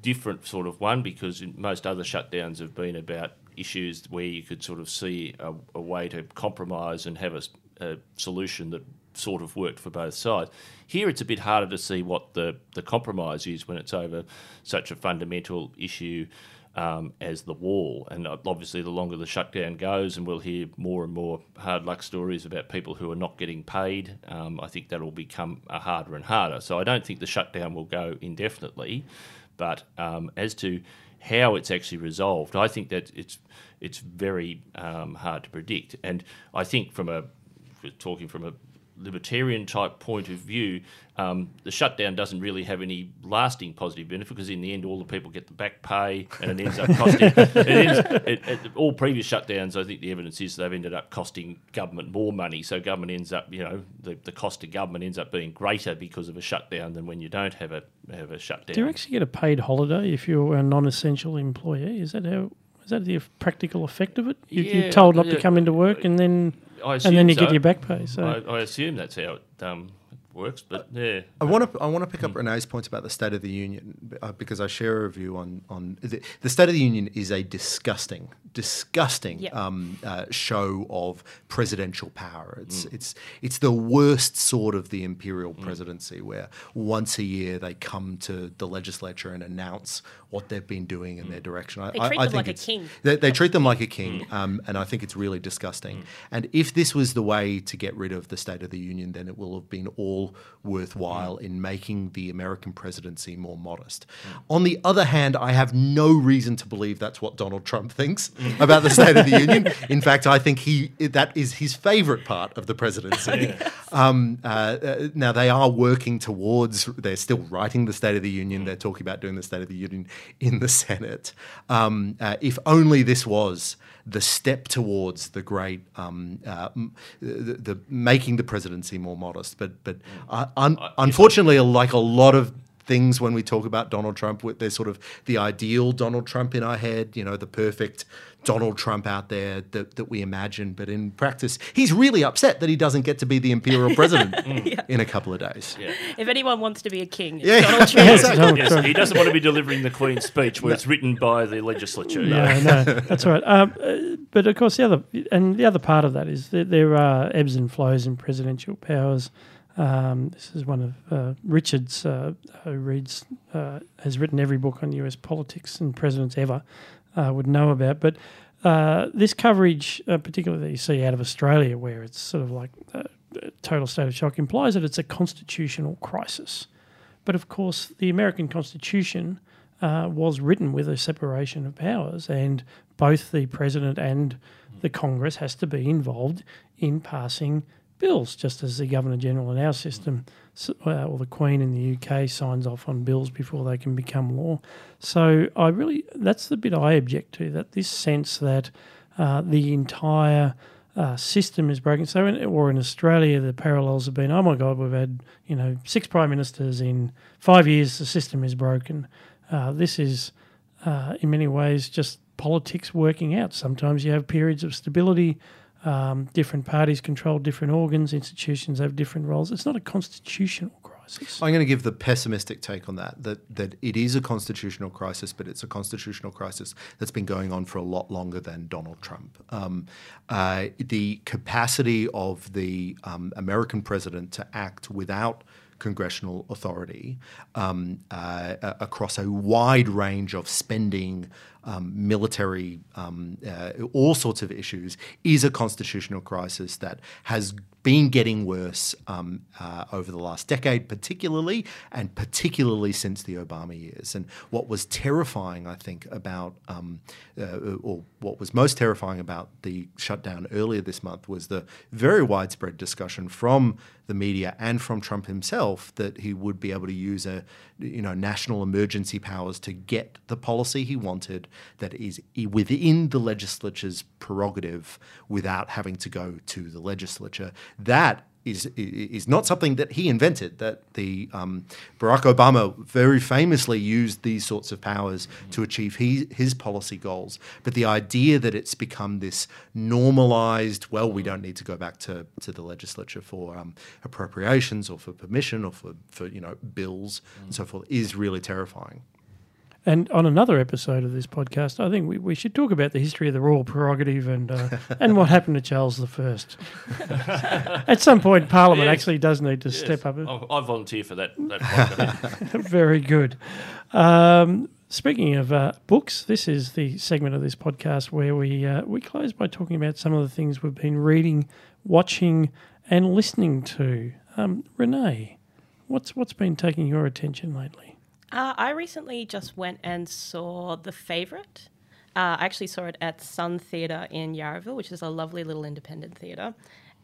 S4: different sort of one because most other shutdowns have been about issues where you could sort of see a, a way to compromise and have a solution that sort of worked for both sides. Here, it's a bit harder to see what the, the compromise is when it's over such a fundamental issue um, as the wall. And uh, obviously, the longer the shutdown goes, and we'll hear more and more hard luck stories about people who are not getting paid, um, I think that'll become uh, harder and harder. So I don't think the shutdown will go indefinitely. But um, as to how it's actually resolved, I think that it's it's very um, hard to predict. And I think from a talking from a libertarian type point of view, um, the shutdown doesn't really have any lasting positive benefit because in the end, all the people get the back pay, and it ends up costing. it ends, it, it, all previous shutdowns, I think the evidence is they've ended up costing government more money. So government ends up, you know, the, the cost to government ends up being greater because of a shutdown than when you don't have a have a shutdown.
S1: Do you actually get a paid holiday if you're a non-essential employee? Is that how? Is that the practical effect of it? You,
S4: Yeah,
S1: you're told not to come into work, and then
S4: I
S1: and then
S4: assume
S1: you get your back pay. So
S4: I, I assume that's how it um, works. But yeah,
S2: I want to I want to pick up Renee's point about the State of the Union uh, because I share a view on on the, the State of the Union is a disgusting, disgusting
S3: Yep.
S2: um, uh, show of presidential power. It's it's it's the worst sort of the imperial presidency where once a year they come to the legislature and announce what they've been doing in their direction. I,
S3: They
S2: I-
S3: treat
S2: I
S3: them
S2: think
S3: like a king.
S2: They, they treat them like a king, um, and I think it's really disgusting. And if this was the way to get rid of the State of the Union, then it will have been all worthwhile in making the American presidency more modest. On the other hand, I have no reason to believe that's what Donald Trump thinks about the State of the Union. In fact, I think he that is his favorite part of the presidency. Um, uh, uh, now they are working towards. They're still writing the State of the Union. They're talking about doing the State of the Union in the Senate. Um, uh, if only this was the step towards the great um, uh, the, the making the presidency more modest. But but uh, un- unfortunately, like a lot of things when we talk about Donald Trump, with- there's sort of the ideal Donald Trump in our head, you know, the perfect Donald Trump out there that, that we imagine. But in practice, he's really upset that he doesn't get to be the imperial president in a couple of days.
S4: yeah.
S3: If anyone wants to be a king, it's
S2: Yeah,
S3: Donald Trump.
S1: Yes,
S2: exactly.
S1: Donald
S4: Yes,
S1: Trump.
S4: he doesn't want to be delivering the Queen's speech where it's written by the legislature.
S1: No,
S4: Yeah.
S1: no, that's right. Um, uh, but of course, the other and the other part of that is that there are ebbs and flows in presidential powers. Um, this is one of uh, Richard's, uh, who reads, uh, has written every book on US politics and presidents ever, uh, would know about. But uh, this coverage, uh, particularly that you see out of Australia, where it's sort of like a, total state of shock, implies that it's a constitutional crisis. But of course, the American Constitution uh, was written with a separation of powers, and both the president and the Congress has to be involved in passing bills, just as the Governor General in our system uh, or the Queen in the UK signs off on bills before they can become law. So I really that's the bit I object to that this sense that uh, the entire uh, system is broken. So, in, or in Australia, the parallels have been, oh my God, we've had you know six prime ministers in five years. The system is broken. Uh, this is, uh, in many ways, just politics working out. Sometimes you have periods of stability. Um, different parties control different organs. Institutions have different roles. It's not a constitutional crisis.
S2: I'm going to give the pessimistic take on that, that that it is a constitutional crisis, but it's a constitutional crisis that's been going on for a lot longer than Donald Trump. Um, uh, the capacity of the um, American president to act without congressional authority um, uh, across a wide range of spending, um, military, um, uh, all sorts of issues is a constitutional crisis that has been getting worse um, uh, over the last decade, particularly, and particularly since the Obama years. And what was terrifying, I think, about, um, uh, or what was most terrifying about the shutdown earlier this month was the very widespread discussion from the media and from Trump himself that he would be able to use a, you know, national emergency powers to get the policy he wanted that is within the legislature's prerogative without having to go to the legislature. That is is not something that he invented. That the um, Barack Obama very famously used these sorts of powers to achieve his, his policy goals. But the idea that it's become this normalized, well, we don't need to go back to, to the legislature for um, appropriations or for permission or for, for you know bills and so forth, is really terrifying.
S1: And on another episode of this podcast, I think we, we should talk about the history of the royal prerogative and uh, and what happened to Charles I. At some point, Parliament
S4: Yes.
S1: actually does need to step up.
S4: I, I volunteer for that. that.
S1: Very good. Um, speaking of uh, books, this is the segment of this podcast where we uh, we close by talking about some of the things we've been reading, watching, and listening to. Um, Renee, what's what's been taking your attention lately?
S3: Uh, I recently just went and saw The Favourite. Uh, I actually saw it at Sun Theatre in Yarraville, which is a lovely little independent theatre.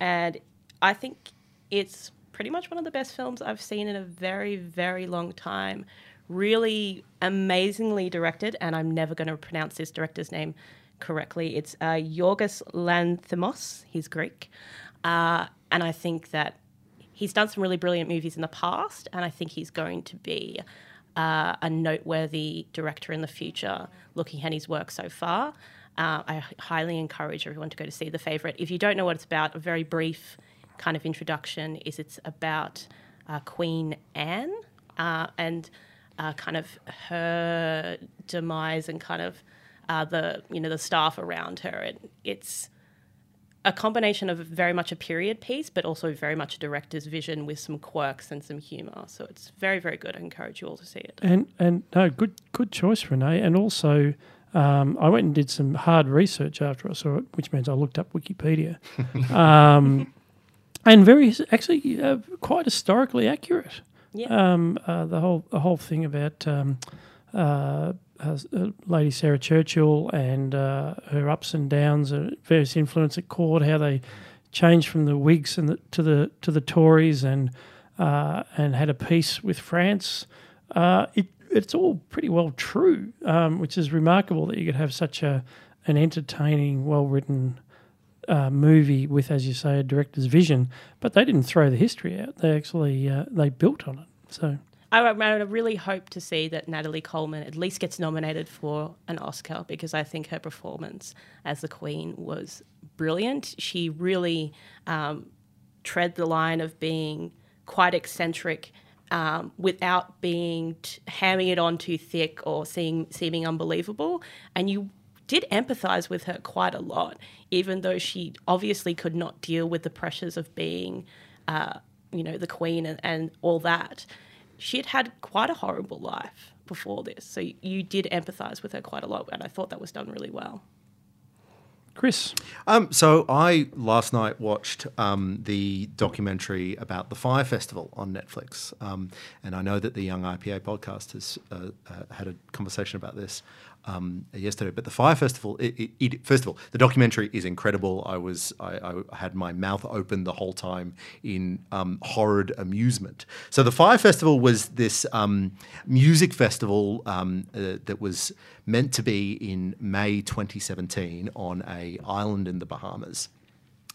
S3: And I think it's pretty much one of the best films I've seen in a very, very long time. Really amazingly directed, and I'm never going to pronounce this director's name correctly. It's uh, Yorgos Lanthimos, he's Greek. Uh, and I think that he's done some really brilliant movies in the past, and I think he's going to be uh, a noteworthy director in the future. Looking at his work so far, uh, I highly encourage everyone to go to see The Favorite. If you don't know what it's about, a very brief kind of introduction is it's about uh, Queen Anne uh, and uh, kind of her demise and kind of uh, the you know the staff around her. It, it's a combination of very much a period piece, but also very much a director's vision with some quirks and some humour. So it's very, very good. I encourage you all to see it.
S1: And and no, good good choice, Renee. And also, um, I went and did some hard research after I saw it, which means I looked up Wikipedia, um, and very actually uh, quite historically accurate.
S3: Yeah.
S1: Um, uh, the whole the whole thing about um, uh, uh, Lady Sarah Churchill and uh, her ups and downs, uh, various influence at court, how they changed from the Whigs and the, to the to the Tories, and uh, and had a peace with France. Uh, it it's all pretty well true, um, which is remarkable that you could have such a an entertaining, well written uh, movie with, as you say, a director's vision. But they didn't throw the history out; they actually uh, they built on it. So
S3: I, I really hope to see that Natalie Coleman at least gets nominated for an Oscar because I think her performance as the Queen was brilliant. She really um, tread the line of being quite eccentric. Um, without being t- hamming it on too thick or seeming unbelievable, and you did empathize with her quite a lot, even though she obviously could not deal with the pressures of being, uh, you know, the queen and, and all that she had had quite a horrible life before this. So you did empathize with her quite a lot, and I thought that was done really well.
S1: Chris.
S2: Um, so I last night watched um, the documentary about the Fire Festival on Netflix, um, and I know that the Young IPA podcast has uh, uh, had a conversation about this um, yesterday. But the Fire Festival, it, it, first of all, the documentary is incredible. I was I, I had my mouth open the whole time in um, horrid amusement. So the Fire Festival was this um, music festival um, uh, that was meant to be in May 2017 on a island in the Bahamas.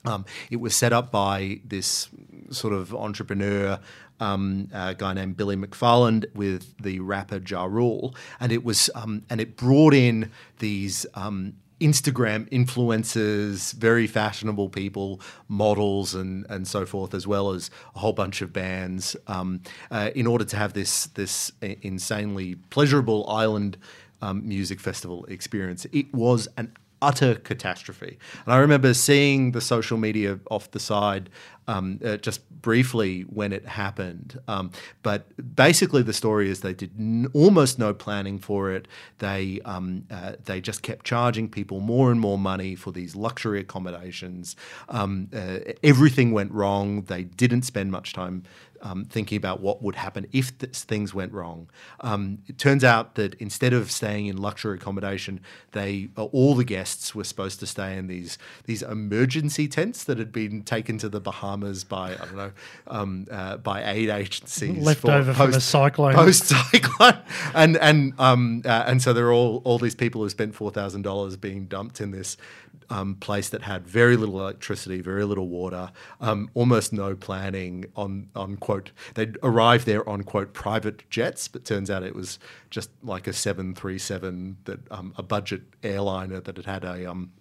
S2: Um, it was set up by this sort of entrepreneur um, a guy named Billy McFarland with the rapper Ja Rule, and it was um, and it brought in these. Um, Instagram influencers, very fashionable people, models, and and so forth, as well as a whole bunch of bands, um, uh, in order to have this this insanely pleasurable island um, music festival experience. It was an utter catastrophe. And I remember seeing the social media off the side um, uh, just briefly when it happened. Um, but basically, the story is they did n- almost no planning for it. They um, uh, they just kept charging people more and more money for these luxury accommodations. Um, uh, everything went wrong. They didn't spend much time um, thinking about what would happen if th- things went wrong. Um, it turns out that instead of staying in luxury accommodation, they uh, all the guests were supposed to stay in these these emergency tents that had been taken to the Bahamas by I don't know um, uh, by aid agencies
S1: left over post, from a cyclone,
S2: post cyclone, and and um, uh, and so there are all all these people who spent four thousand dollars being dumped in this um, place that had very little electricity, very little water, um, almost no planning on on quote. They'd arrived there on quote private jets, but turns out it was just like a seven three seven that um, a budget airliner that had had a um,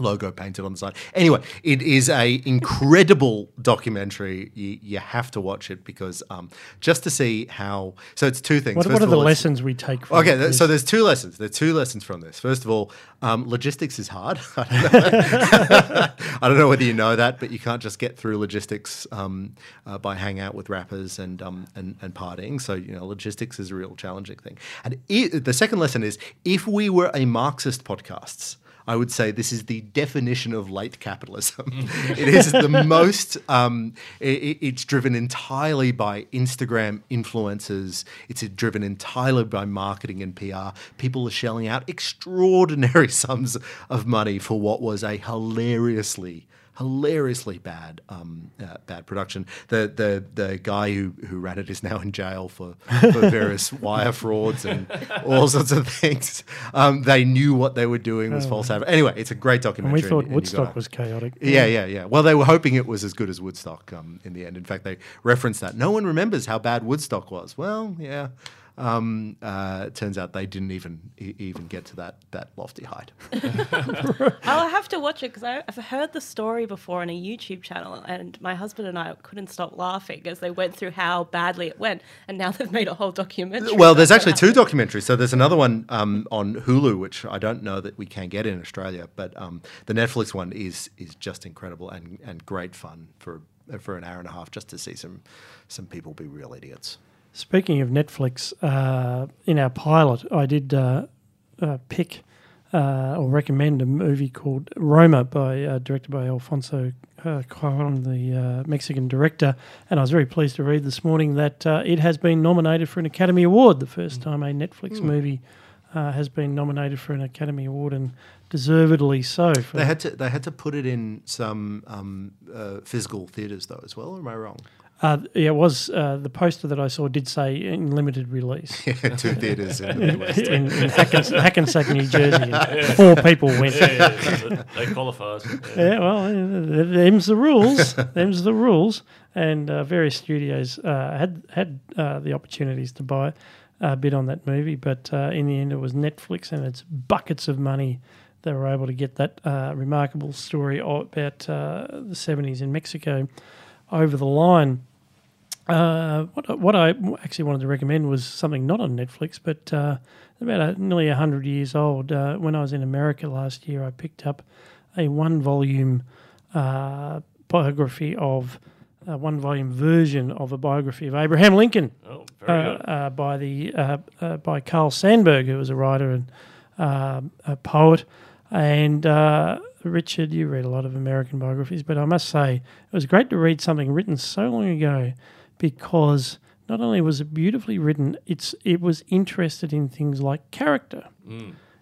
S2: logo painted on the side. Anyway, it is a incredible documentary. You, you have to watch it because um, just to see how. So it's two things.
S1: What, what are the lessons we take? from
S2: Okay, this? so there's two lessons. There's two lessons from this. First of all, um, logistics is hard. I don't, I don't, know whether you know that, but you can't just get through logistics um, uh, by hanging out with rappers and, um, and and partying. So you know, logistics is a real challenging thing. And it, the second lesson is if we were a Marxist podcasts I would say this is the definition of late capitalism. it is the most, um, it, it's driven entirely by Instagram influencers, it's driven entirely by marketing and PR. People are shelling out extraordinary sums of money for what was a hilariously hilariously bad um, uh, bad production. The the the guy who, who ran it is now in jail for, for various wire frauds and all sorts of things. Um, they knew what they were doing was oh. false advertising. Anyway, it's a great documentary.
S1: And we thought and, Woodstock and was chaotic.
S2: Yeah, yeah, yeah. Well, they were hoping it was as good as Woodstock um, in the end. In fact, they referenced that. No one remembers how bad Woodstock was. Well, yeah. Um, uh, it turns out they didn't even e- even get to that that lofty height.
S3: I'll have to watch it because I've heard the story before on a YouTube channel, and my husband and I couldn't stop laughing as they went through how badly it went, and now they've made a whole documentary.
S2: Well, there's actually two documentaries. So there's another one um, on Hulu, which I don't know that we can get in Australia, but um, the Netflix one is is just incredible and, and great fun for for an hour and a half just to see some some people be real idiots.
S1: Speaking of Netflix, uh, in our pilot, I did uh, uh, pick uh, or recommend a movie called Roma, by uh, directed by Alfonso uh, Cuarón, the uh, Mexican director. And I was very pleased to read this morning that uh, it has been nominated for an Academy Award, the first time a Netflix movie uh, has been nominated for an Academy Award, and deservedly so. For
S2: They had to they had to put it in some um, uh, physical theaters though as well. Or am I wrong?
S1: Uh, yeah, it was uh, the poster that I saw did say in limited release.
S2: Two theaters in the
S1: in, in Hackens- Hackensack, New Jersey. And four people went.
S4: Yeah, yeah, yeah, they qualified. Yeah.
S1: Yeah, well, them's the rules. them's the rules. And uh, various studios uh, had had uh, the opportunities to buy a bid on that movie, but uh, in the end, it was Netflix, and it's buckets of money. They were able to get that uh, remarkable story about uh, the seventies in Mexico over the line. Uh, what, what I actually wanted to recommend was something not on Netflix, but uh, about a, nearly 100 years old. Uh, when I was in America last year, I picked up a one volume uh, biography of, a one volume version of a biography of Abraham Lincoln
S4: Oh,
S1: uh, uh, by, the, uh, uh, by Carl Sandburg, who was a writer and uh, a poet. And uh, Richard, you read a lot of American biographies, but I must say it was great to read something written so long ago because not only was it beautifully written, it's it was interested in things like character.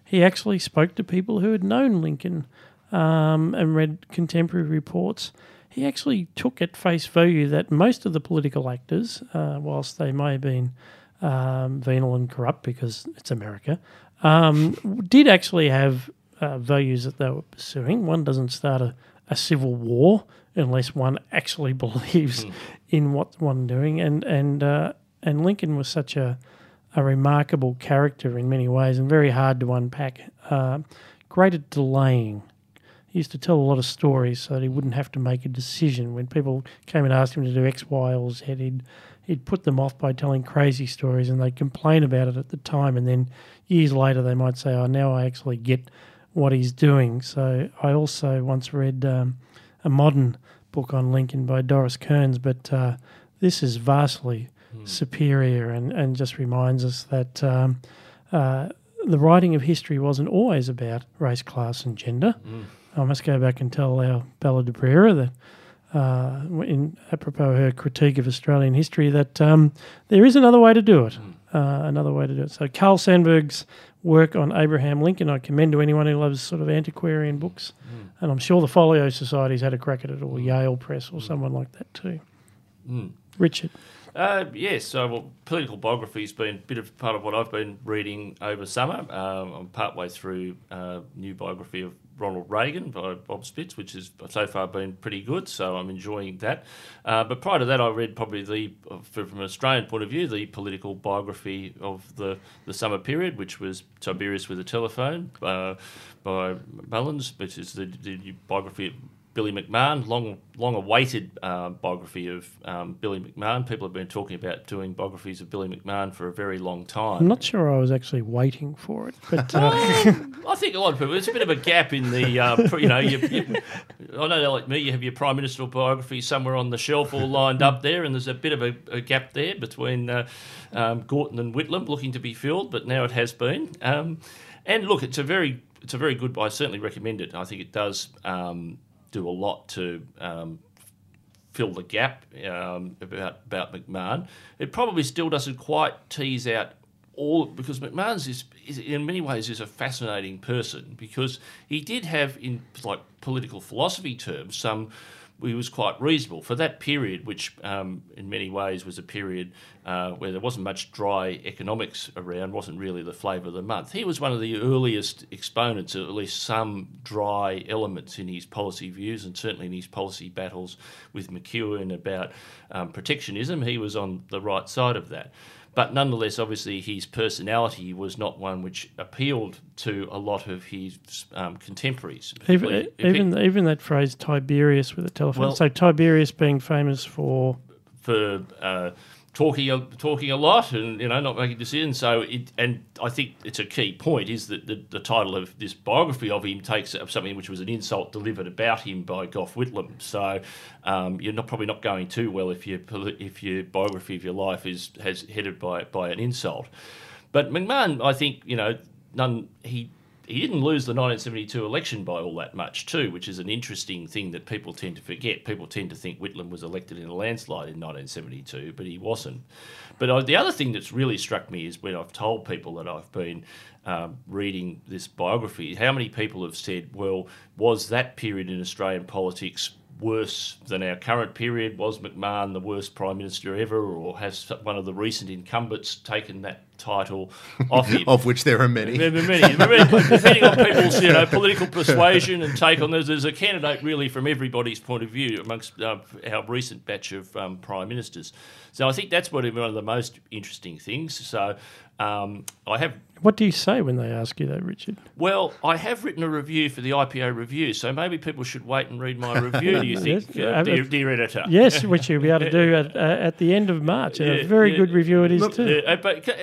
S1: He actually spoke to people who had known Lincoln um, and read contemporary reports. He actually took at face value that most of the political actors, uh, whilst they may have been um, venal and corrupt because it's America, um, did actually have uh, values that they were pursuing. One doesn't start a, a civil war unless one actually believes in what one doing. And and uh, and Lincoln was such a a remarkable character in many ways and very hard to unpack. Uh, great at delaying. He used to tell a lot of stories so that he wouldn't have to make a decision. When people came and asked him to do X, Y, or Z, he'd, he'd put them off by telling crazy stories and they'd complain about it at the time. And then years later, they might say, Oh, now I actually get what he's doing. So I also once read um, a modern book on Lincoln by Doris Kearns, but uh, this is vastly superior and, and just reminds us that um, uh, the writing of history wasn't always about race, class, and gender. I must go back and tell our Bella d'Abrera that. Uh, in apropos her critique of Australian history, that um, there is another way to do it. Uh, another way to do it. So Carl Sandburg's work on Abraham Lincoln, I commend to anyone who loves sort of antiquarian books, and I'm sure the Folio Society's had a crack at it, or Yale Press, or someone like that too. Richard,
S4: Uh, yes, so well, political biography has been a bit of part of what I've been reading over summer. Um, I'm partway through a new biography of Ronald Reagan by Bob Spitz, which has so far been pretty good, so I'm enjoying that. Uh, but prior to that, I read probably the, from an Australian point of view, the political biography of the, the summer period, which was Tiberius with a Telephone uh, by Mullins, which is the, the biography Billy McMahon, long long awaited uh, biography of um, Billy McMahon. People have been talking about doing biographies of Billy McMahon for a very long time.
S1: I'm not sure I was actually waiting for it, but uh,
S4: I think a lot of people. There's a bit of a gap in the, uh, you know, you, you, I know like me, you have your prime minister biography somewhere on the shelf all lined up there, and there's a bit of a, a gap there between uh, um, Gorton and Whitlam looking to be filled, but now it has been. Um, and look, it's a very, it's a very good. I certainly recommend it. I think it does um, do a lot to. Um, fill the gap um, about about McMahon. It probably still doesn't quite tease out all because McMahon's is, is in many ways is a fascinating person because he did have in like political philosophy terms some he was quite reasonable for that period, which um, in many ways was a period uh, where there wasn't much dry economics around, wasn't really the flavour of the month. He was one of the earliest exponents of at least some dry elements in his policy views, and certainly in his policy battles with McEwen about um, protectionism. He was on the right side of that. But nonetheless, obviously, his personality was not one which appealed to a lot of his um, contemporaries.
S1: Even
S4: If it-
S1: even even that phrase Tiberius with a telephone.
S4: Well-
S1: so Tiberius being famous for
S4: for uh, talking a, talking a lot and you know not making decisions. So it, and I think it's a key point is that the, the title of this biography of him takes up something which was an insult delivered about him by Gough Whitlam. So um, you're not probably not going too well if your if your biography of your life is has headed by by an insult. But McMahon, I think you know none he. He didn't lose the 1972 election by all that much, too, which is an interesting thing that people tend to forget. People tend to think Whitlam was elected in a landslide in 1972, but he wasn't. But uh, the other thing that's really struck me is when I've told people that I've been um, reading this biography, how many people have said, well, was that period in Australian politics worse than our current period? Was McMahon the worst prime minister ever, or has one of the recent incumbents taken that title off him?
S2: of which there are many.
S4: There are many, depending on people's you know political persuasion and take on this. There's a candidate really from everybody's point of view amongst uh, our recent batch of um, prime ministers. So I think that's what one of the most interesting things. So um, I have
S1: what do you say when they ask you that, Richard?
S4: well, I have written a review for the IPA review, so maybe people should wait and read my review. Do you think,
S1: Yes,
S4: uh,
S1: uh,
S4: dear,
S1: uh,
S4: dear editor?
S1: Yes, which you'll be able to do at, uh, at the end of March. And
S4: Yeah,
S1: a very
S4: yeah.
S1: good review it is
S4: Look,
S1: too.
S4: uh, but uh,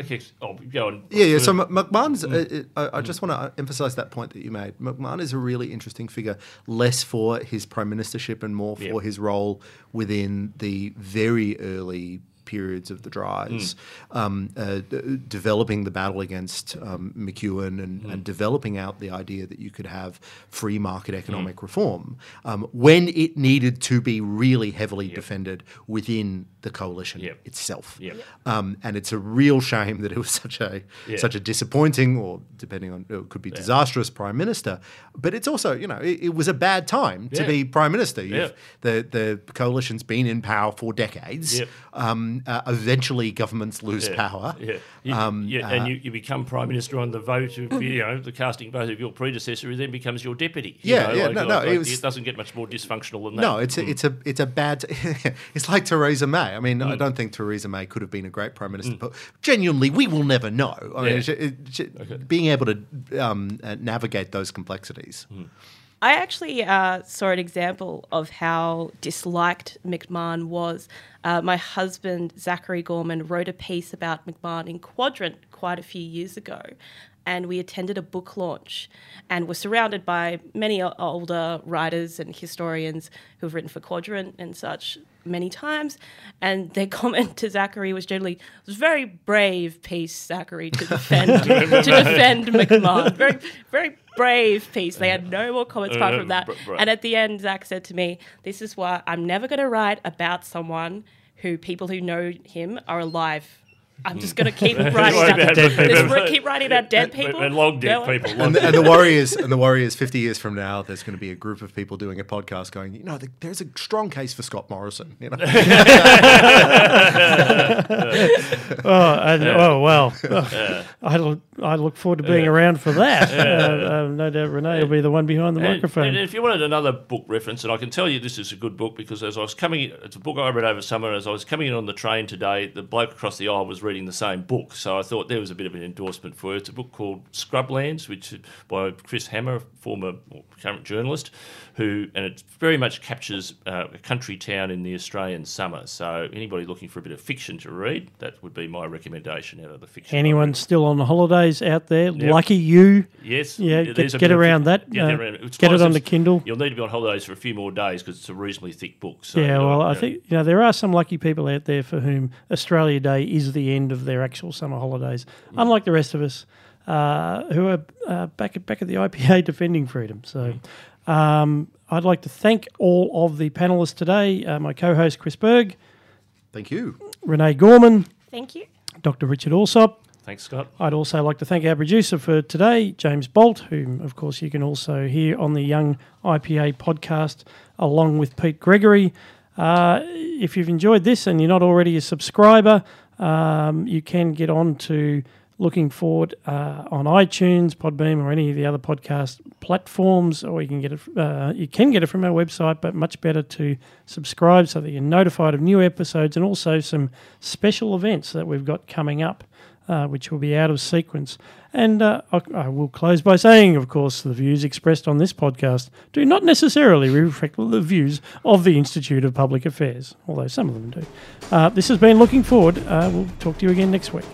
S4: okay, oh, go on.
S2: Yeah, yeah. So M- McMahon's. Uh, uh, I I just want to emphasise that point that you made. McMahon is a really interesting figure, less for his prime ministership and more for
S4: Yep.
S2: his role within the very early periods of the dries, um, uh, d- developing the battle against um, McEwen and, and developing out the idea that you could have free market economic reform um, when it needed to be really heavily defended within the coalition
S4: Yep.
S2: itself.
S4: Yep.
S2: Um, and it's a real shame that it was such a
S4: Yeah.
S2: such a disappointing, or depending on it could be disastrous prime minister. But it's also, you know, it, it was a bad time to be prime minister. You've,
S4: Yeah.
S2: The the coalition's been in power for decades.
S4: Yep.
S2: Uh, eventually, governments lose
S4: Yeah,
S2: power.
S4: Yeah, you,
S2: Um,
S4: yeah
S2: uh,
S4: and you, you become prime minister on the vote of you know the casting vote of your predecessor, who then becomes your deputy. you
S2: Yeah,
S4: know,
S2: yeah,
S4: like-
S2: no, no,
S4: like-
S2: it was-
S4: it doesn't get much more dysfunctional than that.
S2: No, it's a, it's a it's a bad. it's like Theresa May. I mean,
S4: Mm.
S2: I don't think Theresa May could have been a great prime minister, but genuinely, we will never know. I mean,
S4: Yeah.
S2: she- it- she- being able to um, uh, navigate those complexities.
S4: Mm.
S3: I actually uh, saw an example of how disliked McMahon was. Uh, my husband, Zachary Gorman, wrote a piece about McMahon in Quadrant quite a few years ago. And we attended a book launch and were surrounded by many older writers and historians who've written for Quadrant and such many times. And their comment to Zachary was generally, it was a very brave piece, Zachary, to defend to defend McMahon. Very, very brave piece. They had no more comments apart from that.
S4: Uh.
S3: And at the end, Zach said to me, This is why I'm never going to write about someone who people who know him are alive. I'm just going to keep writing about,
S4: about dead people.
S3: keep writing about dead
S4: And-
S3: people.
S4: and long dead
S3: No
S4: people. Long
S2: and, the, and the Warriors and the Warriors, fifty years from now, there's going to be a group of people doing a podcast going, you know, there's a strong case for Scott Morrison. You know,
S1: Oh, and, oh well. I look, I look forward to being around for that. Uh, um, no doubt Renee will be the one behind the
S4: And-
S1: microphone.
S4: And if you wanted another book reference, and I can tell you this is a good book because as I was coming, it's a book I read over summer. As I was coming in on the train today, the bloke across the aisle was reading the same book, so I thought there was a bit of an endorsement for it. It's a book called Scrublands, which is by Chris Hammer, former or current journalist, who and it very much captures uh, a country town in the Australian summer. So anybody looking for a bit of fiction to read, that would be my recommendation out of the fiction.
S1: Anyone still on holidays out there, lucky you.
S4: Yes.
S1: Yeah, get- get around that,
S4: Get,
S1: uh,
S4: around it. It's
S1: get it on the Kindle.
S4: You'll need to be on holidays for a few more days because it's a reasonably thick book. So,
S1: Yeah, well, I think you know there are some lucky people out there for whom Australia Day is the end of their actual summer holidays,
S4: Mm.
S1: unlike the rest of us uh, who are uh, back at back at the IPA defending freedom. So,
S4: Mm.
S1: Um, I'd like to thank all of the panelists today. Uh, my co-host Chris Berg,
S2: thank you.
S1: Renee Gorman,
S3: Thank you.
S1: Dr. Richard Allsop.
S4: Thanks, Scott.
S1: I'd also like to thank our producer for today, James Bolt, whom, of course, you can also hear on the Young IPA podcast, along with Pete Gregory. Uh, if you've enjoyed this and you're not already a subscriber, um, you can get on to Looking Forward uh, on iTunes, Podbean, or any of the other podcast platforms, or you can get it. Uh, you can get it from our website, but much better to subscribe so that you're notified of new episodes and also some special events that we've got coming up, uh, which will be out of sequence. And uh, I, will close by saying, of course, the views expressed on this podcast do not necessarily reflect the views of the Institute of Public Affairs, although some of them do. Uh, this has been Looking Forward. Uh, we'll talk to you again next week.